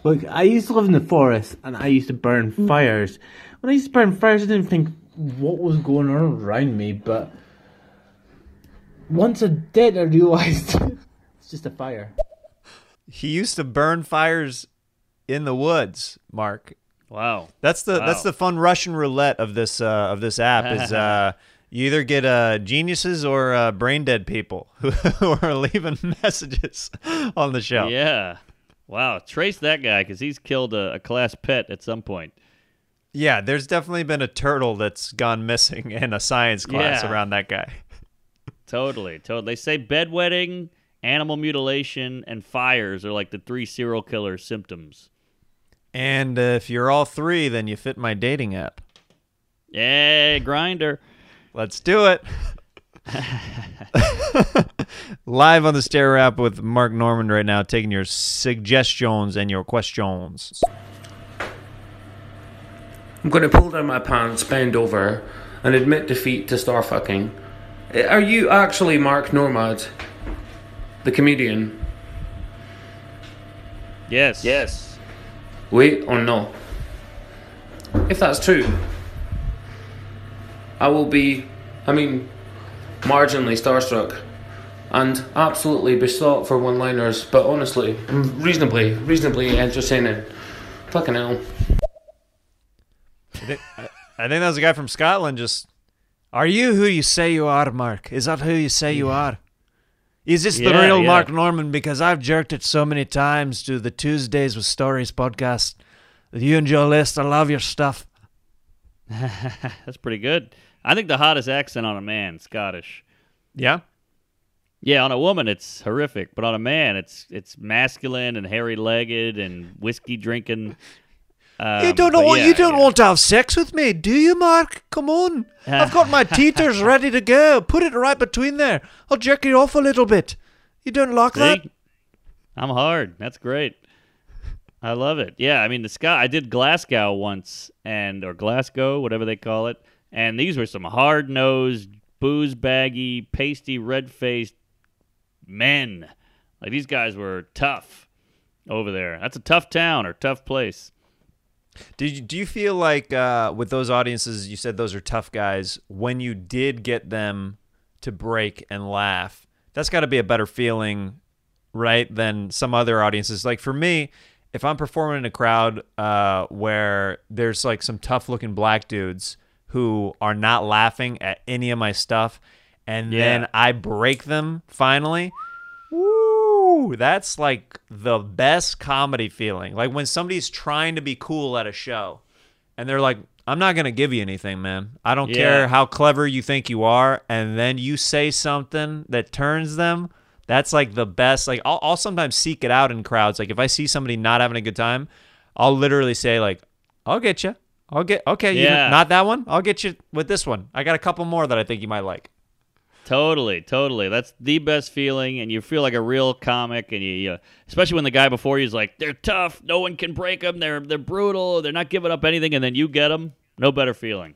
Look, I used to live in the forest and I used to burn mm. fires. When I used to burn fires, I didn't think what was going on around me, but once I did, I realized it's just a fire. He used to burn fires in the woods, Mark. Wow. That's the that's the fun Russian roulette of this uh, of this app is uh, you either get uh, geniuses or uh, brain dead people who, who are leaving messages on the show. Yeah. Wow, trace that guy because he's killed a, a class pet at some point. Yeah, there's definitely been a turtle that's gone missing in a science class Yeah. around that guy. Totally, totally. They say bedwetting, animal mutilation, and fires are like the three serial killer symptoms. And uh, if you're all three, then you fit my dating app. Yay, Grindr. Let's do it. Live on the Stereo app with Mark Normand right now, taking your suggestions and your questions. I'm going to pull down my pants, bend over, and admit defeat to star fucking. Are you actually Mark Normand, the comedian? Yes. Yes. Wait or no? If that's true, I will be, I mean, marginally starstruck and absolutely besought for one liners, but honestly, reasonably, reasonably entertaining. Fucking hell. I think, I- I think that was a guy from Scotland. Just, are you who you say you are, Mark? Is that who you say you are? Is this the real yeah. Mark Normand? Because I've jerked it so many times to the Tuesdays with Stories podcast. You and Joe List, I love your stuff. That's pretty good. I think the hottest accent on a man, Scottish. Yeah. Yeah, on a woman it's horrific, but on a man it's it's masculine and hairy legged and whiskey drinking. Um, you don't know what yeah, you don't yeah. want to have sex with me, do you, Mark? Come on. I've got my teeters ready to go. Put it right between there. I'll jerk you off a little bit. You don't like that? I'm hard. That's great. I love it. Yeah, I mean the sky. I did Glasgow once, and or Glasgow, whatever they call it, and these were some hard nosed, booze baggy, pasty, red faced men. Like these guys were tough over there. That's a tough town or tough place. Did you, do you feel like uh, with those audiences, you said those are tough guys. When you did get them to break and laugh, that's got to be a better feeling, right? Than some other audiences. Like for me, if I'm performing in a crowd uh, where there's like some tough looking black dudes who are not laughing at any of my stuff, and then I break them finally. Woo! That's like the best comedy feeling. Like when somebody's trying to be cool at a show and they're like, I'm not going to give you anything, man. I don't Yeah. care how clever you think you are. And then you say something that turns them. That's like the best. Like I'll, I'll sometimes seek it out in crowds. Like if I see somebody not having a good time, I'll literally say like, I'll get you. I'll get, okay, you Yeah. not that one. I'll get you with this one. I got a couple more that I think you might like. Totally, totally. That's the best feeling, and you feel like a real comic. And you, especially when the guy before you is like, "They're tough. No one can break them. They're they're brutal. They're not giving up anything." And then you get them. No better feeling.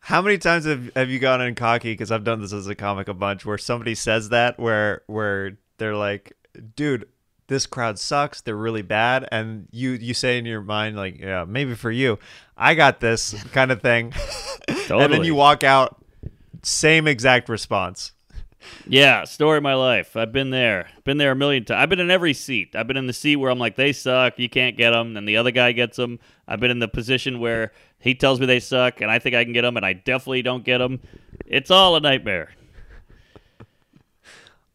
How many times have, have you gone in cocky? Because I've done this as a comic a bunch, where somebody says that, where where they're like, "Dude, this crowd sucks. They're really bad," and you you say in your mind like, "Yeah, maybe for you, I got this kind of thing," totally. and then you walk out, same exact response. Yeah, story of my life. I've been there. Been there a million times. I've been in every seat. I've been in the seat where I'm like, they suck. You can't get them. And the other guy gets them. I've been in the position where he tells me they suck, and I think I can get them, and I definitely don't get them. It's all a nightmare.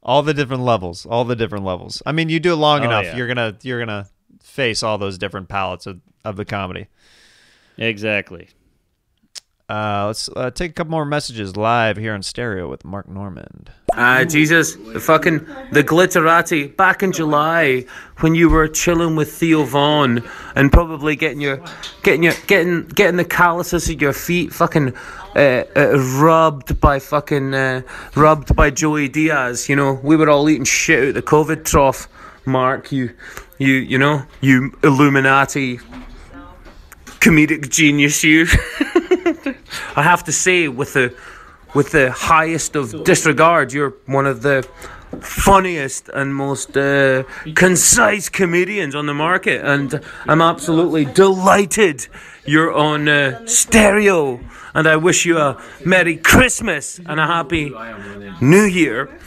All the different levels, all the different levels. I mean, you do it long Oh, enough, yeah. you're gonna you're gonna face all those different palettes of, of the comedy. Exactly. Uh, let's uh, take a couple more messages live here on stereo with Mark Normand. Ah, Jesus, the fucking the glitterati back in July when you were chilling with Theo Von and probably getting your getting your getting getting the calluses of your feet fucking uh, uh, rubbed by fucking uh, rubbed by Joey Diaz. You know, we were all eating shit out the COVID trough. Mark, you you you know you Illuminati comedic genius, you. I have to say, with the with the highest of disregard, you're one of the funniest and most uh, concise comedians on the market, and I'm absolutely delighted you're on uh, stereo. And I wish you a Merry Christmas and a Happy New Year.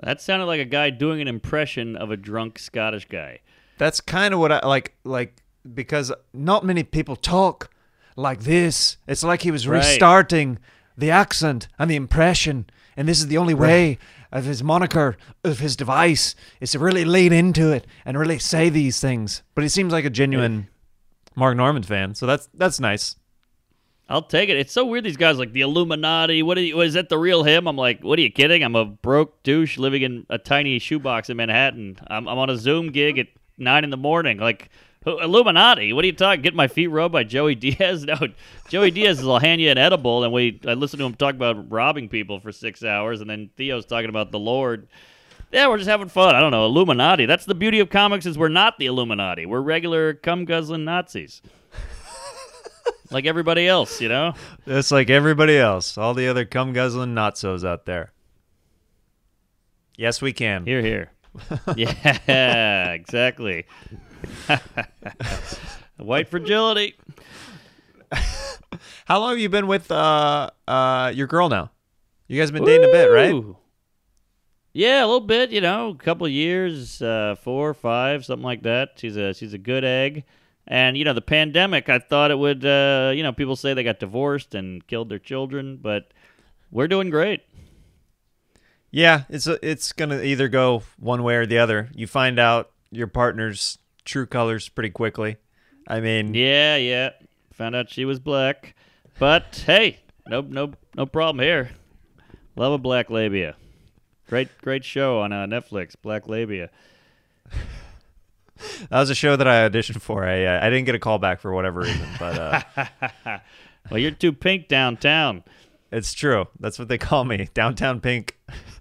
That sounded like a guy doing an impression of a drunk Scottish guy. That's kind of what I like. Like because not many people talk like this. It's like he was Right. restarting the accent and the impression, and this is the only way of his moniker of his device is to really lean into it and really say these things. But he seems like a genuine Mark Normand fan, so that's that's nice. I'll take it. It's so weird. These guys like the Illuminati. What, are you, is that the real him? I'm like, what are you kidding? I'm a broke douche living in a tiny shoebox in Manhattan. I'm, I'm on a Zoom gig at nine in the morning. Like who- Illuminati. What are you talking? Get my feet rubbed by Joey Diaz? No, Joey Diaz will hand you an edible, and we I listen to him talk about robbing people for six hours, and then Theo's talking about the Lord. Yeah, we're just having fun. I don't know. Illuminati. That's the beauty of comics is we're not the Illuminati. We're regular cum guzzling Nazis. like everybody else, you know? It's like everybody else, all the other cum guzzling notsos out there. Yes, we can. Here, here. yeah, exactly. White fragility. How long have you been with uh uh your girl now? You guys been dating a bit, right? Yeah, a little bit. You know, a couple of years, uh, four, five, something like that. She's a she's a good egg. And you know, the pandemic. I thought it would. Uh, you know, people say they got divorced and killed their children, but we're doing great. Yeah, it's it's gonna either go one way or the other. You find out your partner's true colors pretty quickly. I mean, Yeah, yeah. Found out she was black, but hey, no, no, no problem here. Love a black labia. Great, great show on uh, Netflix. Black labia. that was a show that I auditioned for. I uh, I didn't get a call back for whatever reason, but uh, well, you're too pink downtown. it's true. That's what they call me, downtown pink.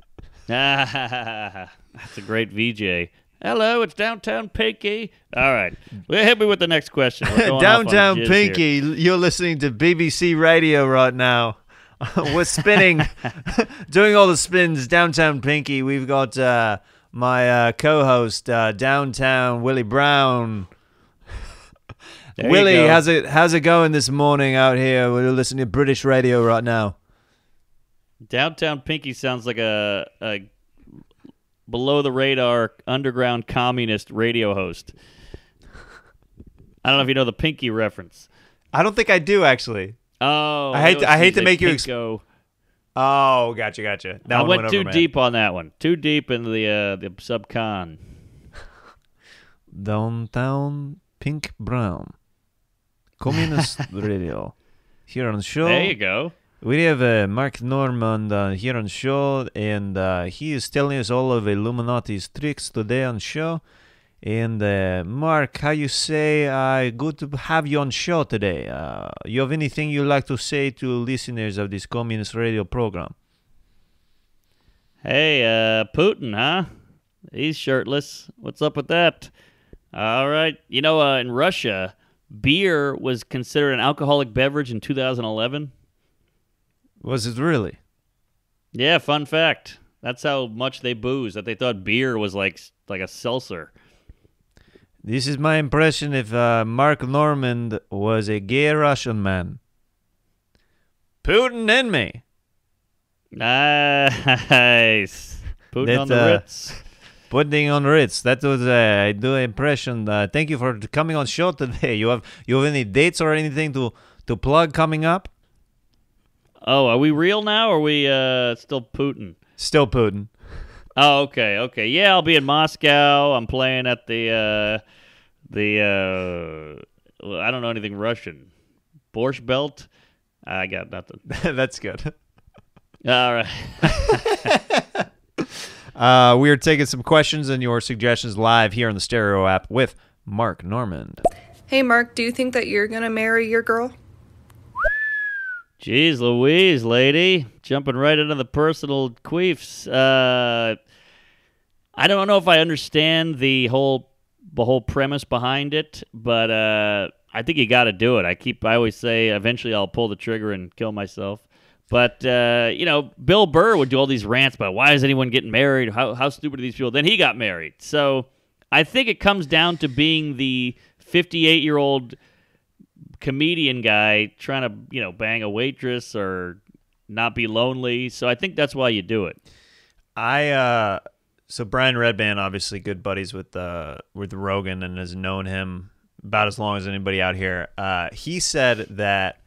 That's a great VJ. Hello, it's downtown Pinky. All right, well, hit me with the next question. We're going off on downtown Pinky. here. You're listening to BBC Radio right now. We're spinning, doing all the spins. Downtown Pinky. We've got uh, my uh, co-host, uh, Downtown Willie Brown. There you Willie, how's it how's it going this morning out here? We're listening to British radio right now. Downtown Pinky sounds like a, a below the radar underground communist radio host. I don't know if you know the Pinky reference. I don't think I do actually. Oh, I hate to, I hate to make you. Ex- Pinko. oh, gotcha, gotcha. That I one went, went too over, man. deep on that one. Too deep into the uh, the subcon. Downtown Pink Brown. Communist Radio. Here on the show. There you go. We have uh, Mark Normand uh, here on show, and uh, he is telling us all of Illuminati's tricks today on show. And uh, Mark, how you say? Uh, good to have you on show today. Uh, you have anything you like to say to listeners of this communist radio program? Hey, Putin, huh? He's shirtless. What's up with that? All right. You know, in Russia, beer was considered an alcoholic beverage in 2011. Was it really? Yeah, fun fact. That's how much they booze. That they thought beer was like like a seltzer. This is my impression if uh, Mark Normand was a gay Russian man. Putin and me. Nice. Putin That, on the uh, Ritz. Putting on Ritz. That was uh, I do impression. Uh, thank you for coming on show today. You have you have any dates or anything to to plug coming up? Oh, are we real now or are we uh, still Putin? Still Putin. Oh, okay, okay. Yeah, I'll be in Moscow. I'm playing at the uh the uh I don't know anything Russian. Borscht Belt? I got nothing. That's good. All right. Uh, we are taking some questions and your suggestions live here on the Stereo app with Mark Normand. Hey, Mark, do you think that you're going to marry your girl? Jeez Louise, lady. Jumping right into the personal queefs. Uh I don't know if I understand the whole the whole premise behind it, but uh I think you got to do it. I keep I always say eventually I'll pull the trigger and kill myself. But uh, you know, Bill Burr would do all these rants about why is anyone getting married? How how stupid are these people? Then he got married. So I think it comes down to being the 58 year old comedian guy trying to you know bang a waitress or not be lonely. So I think that's why you do it. I uh so Brian Redban obviously good buddies with uh with Rogan and has known him about as long as anybody out here. Uh he said that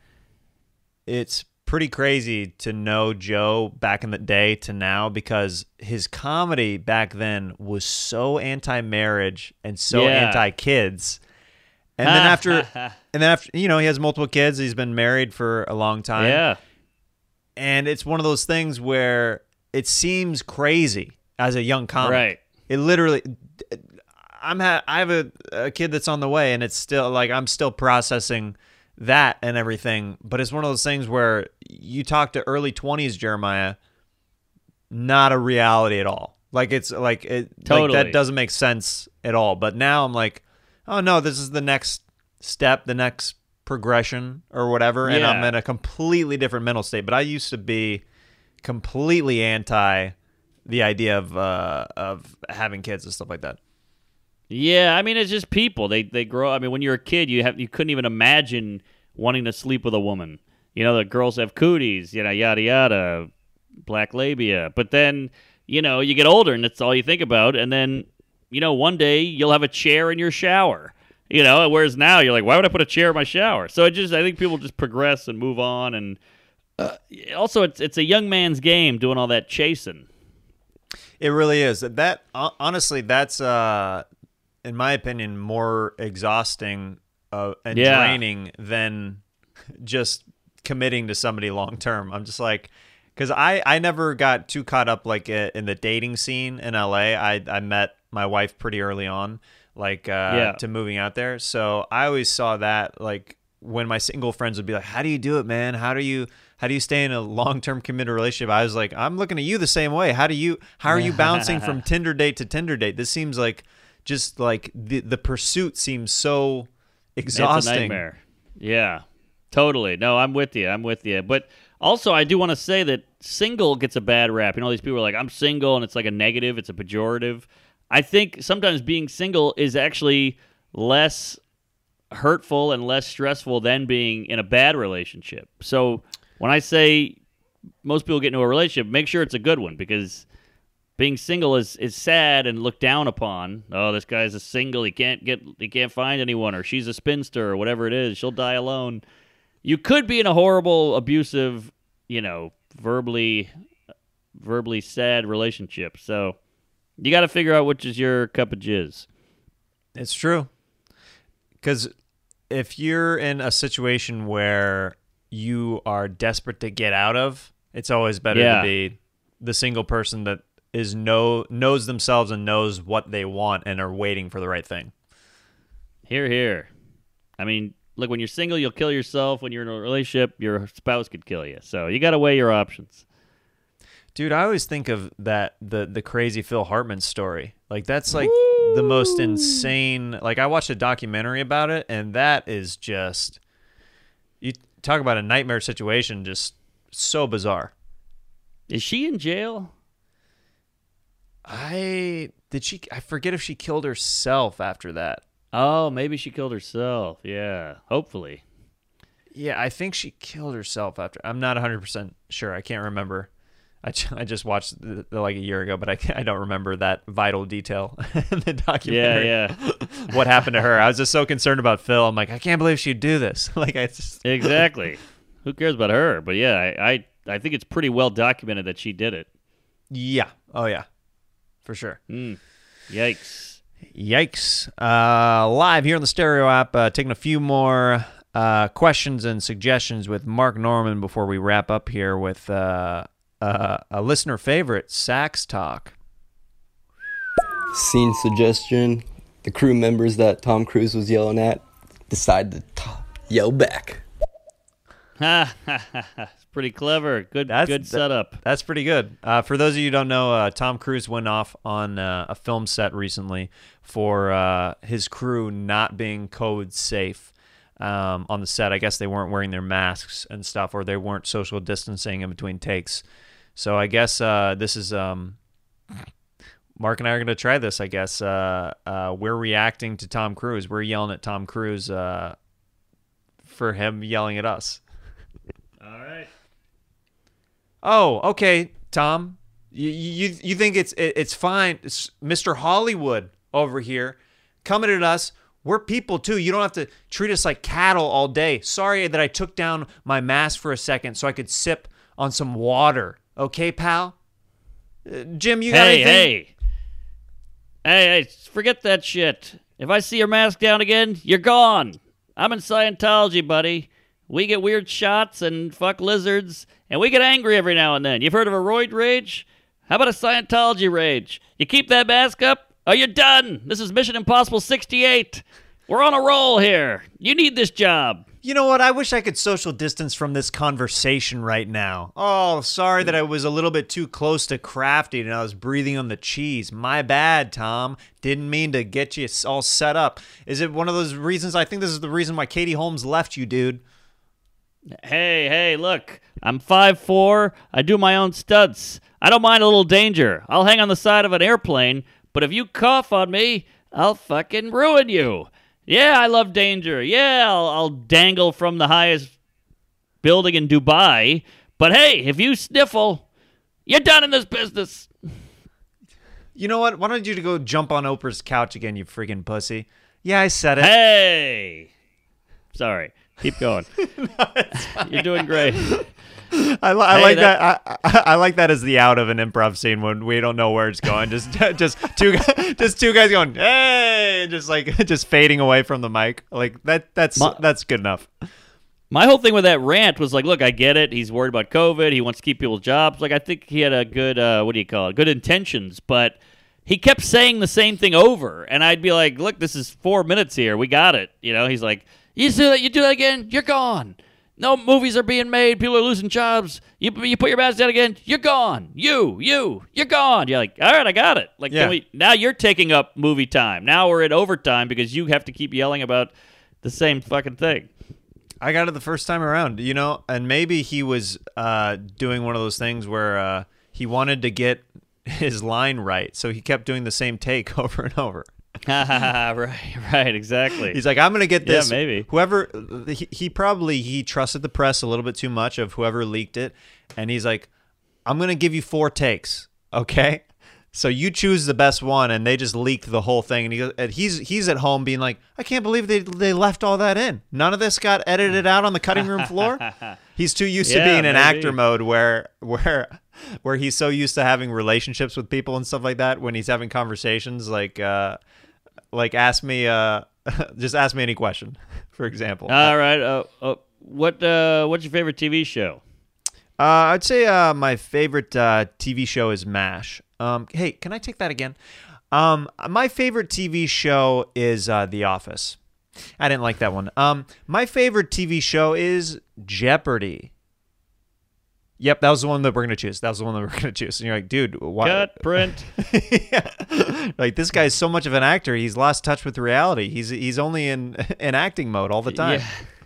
it's pretty crazy to know Joe back in the day to now because his comedy back then was so anti-marriage and so Yeah. anti-kids. And then after and then after you know, he has multiple kids, he's been married for a long time. Yeah. And it's one of those things where it seems crazy as a young comic. Right. It literally I'm ha- I have a, a kid that's on the way and it's still like I'm still processing that and everything, but it's one of those things where you talk to early 20s Jeremiah not a reality at all. Like it's like it like Totally. that doesn't make sense at all. But now I'm like, oh no, this is the next step, the next progression or whatever, and I'm in a completely different mental state. But I used to be completely anti the idea of uh, of having kids and stuff like that. Yeah, I mean it's just people. They they grow. I mean, when you're a kid, you have you couldn't even imagine wanting to sleep with a woman. You know, the girls have cooties. You know, yada yada, black labia. But then you know you get older, and that's all you think about. And then you know one day you'll have a chair in your shower. You know, whereas now you're like, why would I put a chair in my shower? So it just I think people just progress and move on, and uh, also it's it's a young man's game doing all that chasing. It really is. That honestly, that's uh, in my opinion, more exhausting uh, and Yeah. draining than just committing to somebody long term. I'm just like, because I I never got too caught up like in the dating scene in LA. I I met my wife pretty early on, like uh, Yeah. to moving out there. So I always saw that like when my single friends would be like, "How do you do it, man? How do you how do you stay in a long term committed relationship?" I was like, "I'm looking at you the same way. How do you how are you bouncing from Tinder date to Tinder date? This seems like just like the the pursuit seems so exhausting." It's a nightmare. Yeah, totally. No, I'm with you. I'm with you. But also, I do want to say that single gets a bad rap. You know, these people are like, I'm single, and it's like a negative, it's a pejorative. I think sometimes being single is actually less hurtful and less stressful than being in a bad relationship. So when I say most people get into a relationship, make sure it's a good one because being single is, is sad and looked down upon. Oh, this guy's a single. He can't get he can't find anyone, or she's a spinster, or whatever it is. She'll die alone. You could be in a horrible, abusive, you know, verbally verbally sad relationship. So you got to figure out which is your cup of jizz. It's true. Because if you're in a situation where you are desperate to get out of, it's always better Yeah. to be the single person that is know knows themselves and knows what they want and are waiting for the right thing. Here, here. I mean, look, when you're single, you'll kill yourself. When you're in a relationship, your spouse could kill you. So you got to weigh your options. Dude, I always think of that the the crazy Phil Hartman story. Like that's like the most insane. Like I watched a documentary about it, and that is just you talk about a nightmare situation. Just so bizarre. Is she in jail? I did she? I forget if she killed herself after that. Oh, maybe she killed herself. Yeah, hopefully. Yeah, I think she killed herself after. I'm not 100 percent sure. I can't remember. I, I just watched the, the, like a year ago, but I I don't remember that vital detail in the documentary. Yeah, what happened to her? I was just so concerned about Phil. I'm like, I can't believe she'd do this. like I just Exactly. Who cares about her? But yeah, I, I I think it's pretty well documented that she did it. Yeah. Oh yeah. For sure. Mm. Yikes. Yikes. Uh, live here on the Stereo app, uh, taking a few more uh, questions and suggestions with Mark Normand before we wrap up here with uh, a listener favorite, Sax Talk. Scene suggestion: the crew members that Tom Cruise was yelling at decide to t- yell back. Ha pretty clever. Good That's good setup. That's pretty good. Uh, for those of you who don't know, uh, Tom Cruise went off on uh, a film set recently for uh, his crew not being code safe um, on the set. I guess they weren't wearing their masks and stuff, or they weren't social distancing in between takes. So I guess uh, this is um, Mark and I are going to try this. I guess uh, uh, we're reacting to Tom Cruise. We're yelling at Tom Cruise uh, for him yelling at us. All right. Oh, okay, Tom. You you you think it's it's fine, it's Mr. Hollywood over here coming at us We're people too. You don't have to treat us like cattle all day. Sorry that I took down my mask for a second so I could sip on some water. Okay, pal? Uh, Jim, you got hey, anything? hey. Hey, hey, forget that shit. If I see your mask down again, you're gone. I'm in Scientology, buddy. We get weird shots and fuck lizards, and we get angry every now and then. You've heard of a roid rage? How about a Scientology rage? You keep that mask up, or you're done. This is Mission Impossible 68. We're on a roll here. You need this job. You know what? I wish I could social distance from this conversation right now. Oh, sorry that I was a little bit too close to crafty and I was breathing on the cheese. My bad, Tom. Didn't mean to get you all set up. Is it one of those reasons? I think this is the reason why Katie Holmes left you, dude. Hey, hey, look. I'm 5'4. I do my own stunts. I don't mind a little danger. I'll hang on the side of an airplane, but if you cough on me, I'll fucking ruin you. Yeah, I love danger. Yeah, I'll, I'll dangle from the highest building in Dubai. But hey, if you sniffle, you're done in this business. You know what? Why don't you go jump on Oprah's couch again, you freaking pussy? Yeah, I said it. Hey! Sorry. Keep going. You're doing great. I, li- I Hey, like that- that. I, I I like that as the out of an improv scene when we don't know where it's going. Just just two just two guys going hey, and just like just fading away from the mic. Like that that's My- that's good enough. My whole thing with that rant was like, look, I get it. He's worried about COVID. He wants to keep people's jobs. Like, I think he had a good, uh, what do you call it? Good intentions, but he kept saying the same thing over. And I'd be like, look, this is four minutes here. We got it. You know, he's like, you do that, you do that again, you're gone. No movies are being made. People are losing jobs. You, you put your mask down again, you're gone. You, you, you're gone. You're like, all right, I got it. Like, Yeah. can we, now you're taking up movie time. Now we're at overtime because you have to keep yelling about the same fucking thing. I got it the first time around, you know, and maybe he was uh, doing one of those things where uh, he wanted to get his line right, so he kept doing the same take over and over. right, right, exactly. He's like, I'm gonna get this. Yeah, maybe. whoever he, he probably he trusted the press a little bit too much of whoever leaked it, and he's like, I'm gonna give you four takes, okay? So you choose the best one, and they just leaked the whole thing. And, he and he's he's at home being like, I can't believe they they left all that in. None of this got edited out on the cutting room floor. He's too used to Yeah, being in actor mode where where where he's so used to having relationships with people and stuff like that. When he's having conversations, like uh, like ask me uh, just ask me any question, for example. All right. Uh, uh, what uh, what's your favorite TV show? Uh, I'd say uh, my favorite uh, TV show is MASH. Um, hey, can I take that again? Um, my favorite TV show is uh, The Office. I didn't like that one. Um, my favorite TV show is Jeopardy. Yep, that was the one that we're gonna choose. That was the one that we're gonna choose. And you're like, dude, why? Cut print. Yeah. Like this guy's so much of an actor, he's lost touch with reality. He's he's only in in acting mode all the time.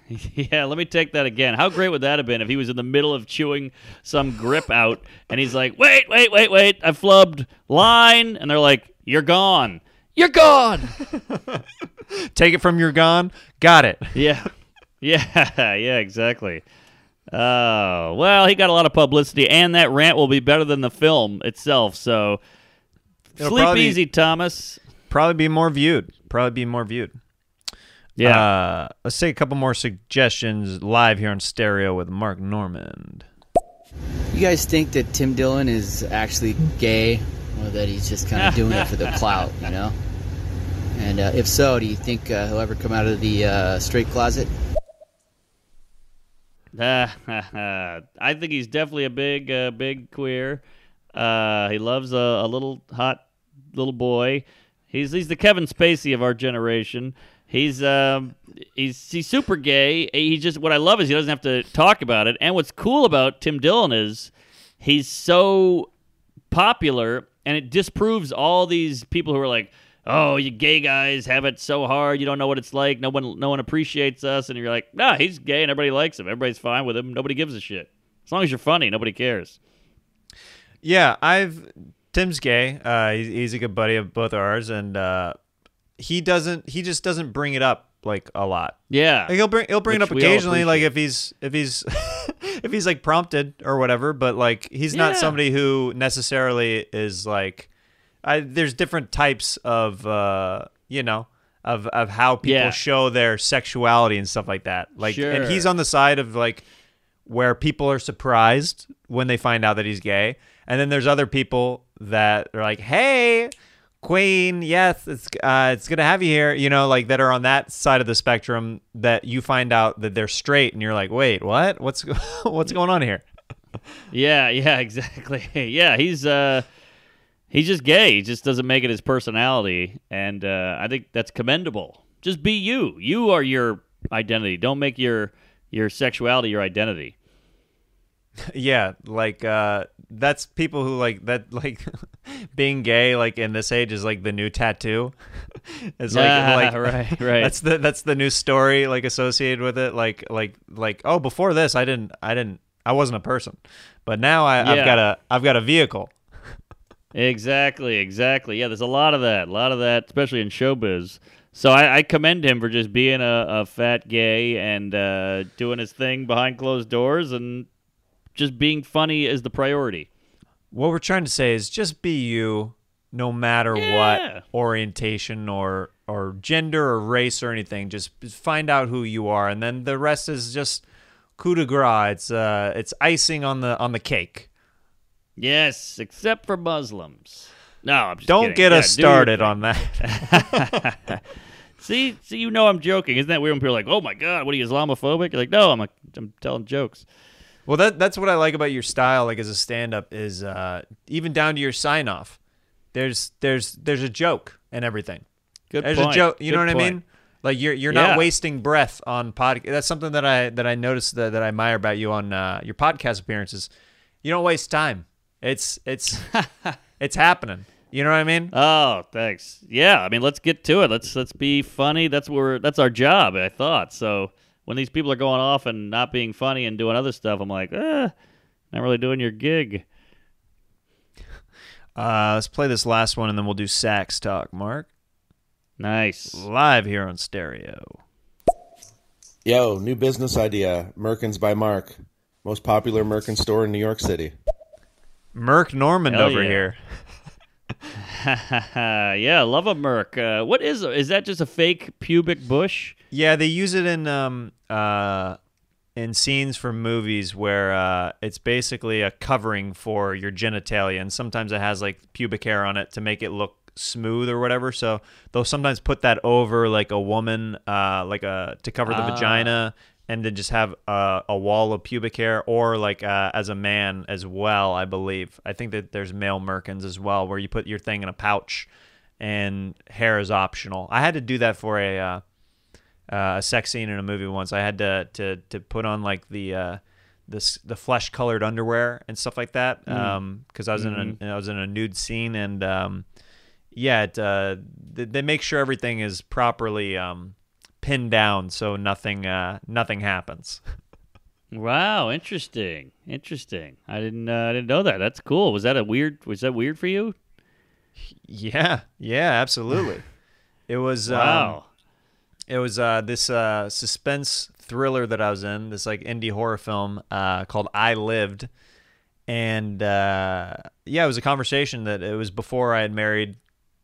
Yeah. yeah, let me take that again. How great would that have been if he was in the middle of chewing some grip out and he's like, wait, wait, wait, wait, I flubbed line. And they're like, you're gone. You're gone. Take it from your gone. Got it. yeah. Yeah, yeah, exactly. Oh, well, he got a lot of publicity, and that rant will be better than the film itself. So It'll sleep probably- easy, Thomas. Probably be more viewed. Probably be more viewed. Yeah. Uh, let's take a couple more suggestions live here on stereo with Mark Normand. You guys think that Tim Dillon is actually gay, or that he's just kind of doing it for the clout, you know? And uh, if so, do you think uh, he'll ever come out of the uh, straight closet? I think he's definitely a big, uh, big queer. Uh, he loves a, a little hot little boy. He's he's the Kevin Spacey of our generation. He's um he's he's super gay. He just what I love is he doesn't have to talk about it. And what's cool about Tim Dillon is he's so popular, and it disproves all these people who are like, "Oh, you gay guys have it so hard. You don't know what it's like. No one, no one appreciates us." And you're like, "Nah, he's gay, and everybody likes him. Everybody's fine with him. Nobody gives a shit. As long as you're funny, nobody cares." Yeah, I've Tim's gay. Uh, he's, he's a good buddy of both ours, and uh, he doesn't. He just doesn't bring it up like a lot. Yeah, Like, he'll bring he'll bring Which it up occasionally, like if he's if he's if he's like prompted or whatever. But like he's not Yeah. somebody who necessarily is like. I, there's different types of uh, you know of of how people Yeah. show their sexuality and stuff like that. Like, and he's on the side of like where people are surprised when they find out that he's gay, and then there's other people that are like, "Hey, Queen, yes, it's uh, it's good to have you here." You know, like that are on that side of the spectrum that you find out that they're straight, and you're like, "Wait, what? What's what's going on here?" Yeah, yeah, exactly. yeah, he's uh he's just gay. He just doesn't make it his personality, and uh, I think that's commendable. Just be you. You are your identity. Don't make your your sexuality your identity. yeah, like uh that's people who like that like being gay like in this age is like the new tattoo. it's like Ah, like right, right. That's the that's the new story like associated with it like like like oh before this I didn't I didn't I wasn't a person. But now I, I've Yeah. got a I've got a vehicle. Exactly, exactly. Yeah, there's a lot of that, a lot of that, especially in showbiz. So I, I commend him for just being a, a fat gay and uh, doing his thing behind closed doors and just being funny is the priority. What we're trying to say is just be you no matter Yeah. what orientation or or gender or race or anything. Just find out who you are and then the rest is just coup de grace. It's uh it's icing on the on the cake. Yes, except for Muslims. No, I'm just Don't kidding. get Yeah, us started on that. see, see, you know I'm joking. Isn't that weird when people are like, "Oh my God, what are you Islamophobic?" You're like, "No, I'm a, I'm telling jokes." Well, that that's what I like about your style, like as a stand-up, is uh, even down to your sign-off. There's there's there's a joke and everything. Good There's point. a joke. You know Good what I mean? Like you're you're Yeah. not wasting breath on pod. That's something that I that I noticed that, that I admire about you on uh, your podcast appearances. You don't waste time. It's it's it's happening. You know what I mean? Oh, thanks. Yeah, I mean, let's get to it. Let's let's be funny. That's what we're that's our job. I thought so. When these people are going off and not being funny and doing other stuff, I'm like, eh, not really doing your gig. Uh, let's play this last one and then we'll do sax talk. Mark, Nice. live here on stereo. Yo, new business idea. Merkins by Mark. Most popular Merkin store in New York City. Merc Normand Hell over yeah. here. yeah, love a Merc. Uh, what is is that? Just a fake pubic bush? Yeah, they use it in um uh in scenes from movies where uh it's basically a covering for your genitalia and sometimes it has like pubic hair on it to make it look smooth or whatever. So they'll sometimes put that over like a woman uh like a to cover the Ah. vagina and then just have a, a wall of pubic hair or like uh, as a man as well, I believe. I think that there's male merkins as well where you put your thing in a pouch and hair is optional. I had to do that for a uh, uh, a sex scene in a movie once. I had to to to put on like the uh, this the flesh colored underwear and stuff like that Mm. um because I was in a I was in a nude scene and um yeah it, uh, they, they make sure everything is properly um pinned down so nothing uh nothing happens. Wow, interesting, interesting. I didn't uh, I didn't know that. That's cool. Was that a weird? Was that weird for you? Yeah, yeah, absolutely. it was Wow. um, it was uh, this uh, suspense thriller that I was in, this like indie horror film uh, called I Lived, and uh, yeah, it was a conversation that it was before I had married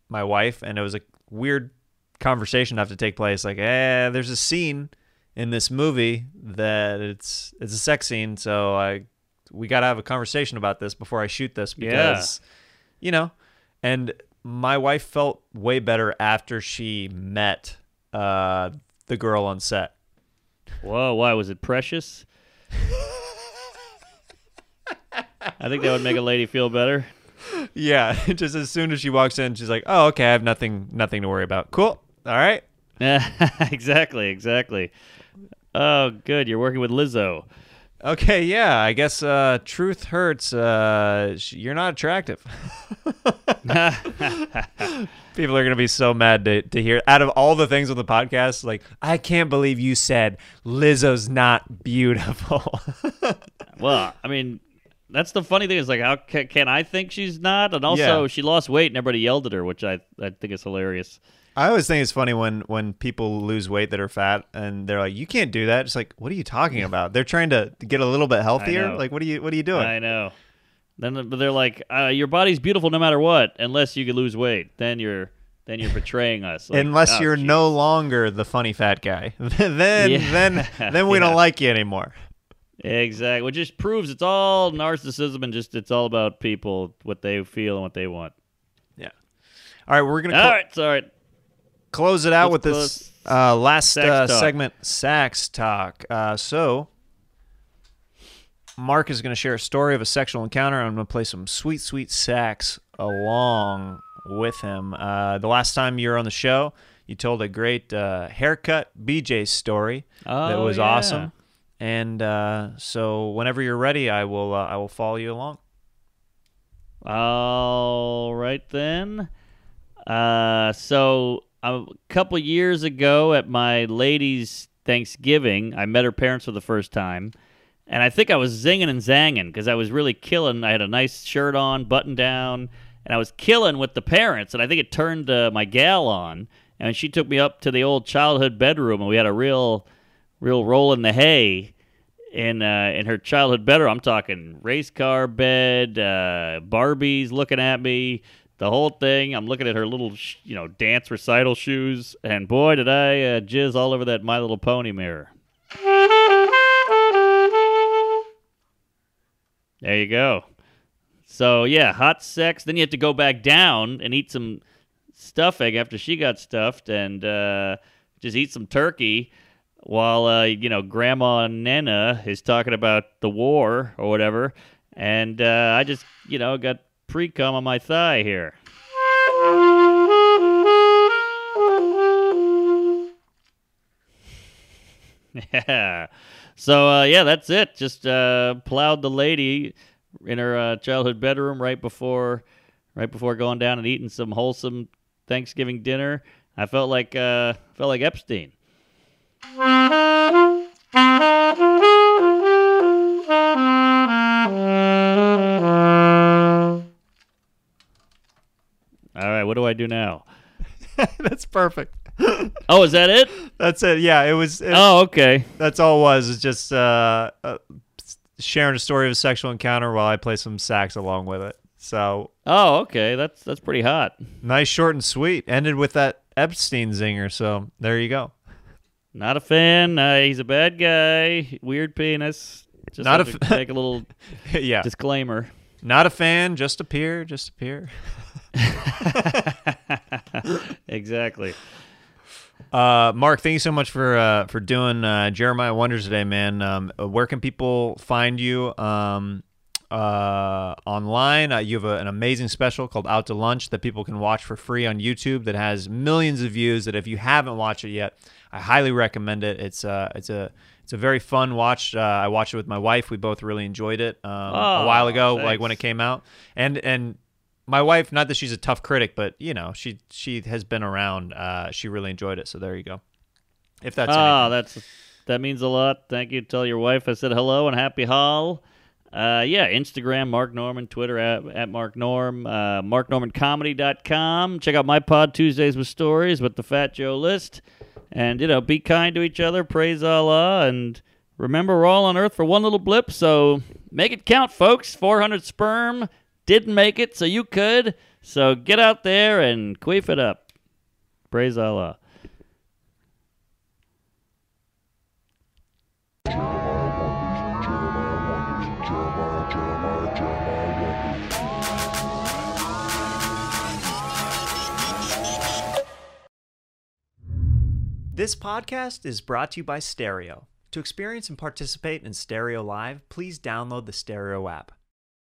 my wife, and it was a weird conversation have to take place. Like, eh, there's a scene in this movie that it's it's a sex scene, so I we got to have a conversation about this before I shoot this Yeah. because you know, and my wife felt way better after she met uh, the girl on set. Whoa, why was it precious? I think that would make a lady feel better. Yeah, just as soon as she walks in, she's like, "Oh, okay, I have nothing, nothing to worry about. Cool, all right." exactly, exactly. Oh, good. You're working with Lizzo. Okay, yeah, I guess uh, truth hurts. Uh, sh- you're not attractive. People are gonna be so mad to, to hear. Out of all the things on the podcast, like I can't believe you said Lizzo's not beautiful. Well, I mean, that's the funny thing is like, how ca- can I think she's not? And also, Yeah. she lost weight and everybody yelled at her, which I I think is hilarious. I always think it's funny when when people lose weight that are fat and they're like, "You can't do that." It's like, what are you talking about? They're trying to get a little bit healthier. Like, what are you what are you doing? I know. Then they're like, uh, your body's beautiful no matter what, unless you can lose weight. Then you're then you're betraying us. Like, Unless oh, you're geez. no longer the funny fat guy, then Yeah. then then we Yeah. don't like you anymore. Exactly. Which just proves it's all narcissism and just it's all about people, what they feel and what they want. Yeah. All right, we're gonna All right, sorry. Close it out Let's with this uh, last Sax uh, segment, sax talk. Uh, so, Mark is going to share a story of a sexual encounter. I'm going to play some sweet, sweet sax along with him. Uh, the last time you were on the show, you told a great uh, haircut BJ story that Oh, was yeah. awesome. And uh, so, whenever you're ready, I will uh, I will follow you along. All right then. Uh, so a couple years ago at my lady's Thanksgiving, I met her parents for the first time, and I think I was zinging and zanging because I was really killing. I had a nice shirt on, button down, and I was killing with the parents. And I think it turned uh, my gal on, and she took me up to the old childhood bedroom, and we had a real, real roll in the hay in uh, in her childhood bedroom. I'm talking race car bed, uh, Barbies looking at me, the whole thing. I'm looking at her little, you know, dance recital shoes, and boy, did I uh, jizz all over that My Little Pony mirror. There you go. So yeah, hot sex. Then you have to go back down and eat some stuffing after she got stuffed, and uh, just eat some turkey while uh, you know Grandma Nana is talking about the war or whatever, and uh, I just you know got pre cum on my thigh here. Yeah. So uh, yeah, that's it. Just uh, plowed the lady in her uh, childhood bedroom right before, right before going down and eating some wholesome Thanksgiving dinner. I felt like uh, felt like Epstein. What do I do now? That's perfect. Oh, is that it? That's it. Yeah, it was. it- Oh, okay. That's all it was. It's just uh, uh, sharing a story of a sexual encounter while I play some sax along with it. So Oh, okay. That's that's pretty hot. nice, short and sweet. Ended with that Epstein zinger. So there you go. Not a fan. Uh, he's a bad guy. Weird penis. Just Not a to make a little yeah. disclaimer. Not a fan. Just a peer. Just a peer. exactly. Uh, Mark, thank you so much for uh, for doing uh, Jeremiah Wonders today, man. Um, uh, where can people find you um, uh, online? Uh, you have a, an amazing special called Out to Lunch that people can watch for free on YouTube that has millions of views. That if you haven't watched it yet, I highly recommend it. It's uh, it's a it's a very fun watch. Uh, I watched it with my wife. We both really enjoyed it um, a Oh, while ago, like when it came out, and and my wife, not that she's a tough critic, but you know, she she has been around. Uh, she really enjoyed it. So there you go. If that's ah, that's that means a lot. Thank you. Tell your wife I said hello and happy hall. Uh, yeah, Instagram, Mark Normand, Twitter at, at Mark Norm, uh, marknormancomedy.com. Check out my pod Tuesdays with Stories with the Fat Joe List. And, you know, be kind to each other, praise Allah, and remember we're all on Earth for one little blip, so make it count, folks. 400 sperm didn't make it, so you could. So get out there and queef it up. Praise Allah. This podcast is brought to you by Stereo. To experience and participate in Stereo Live, please download the Stereo app.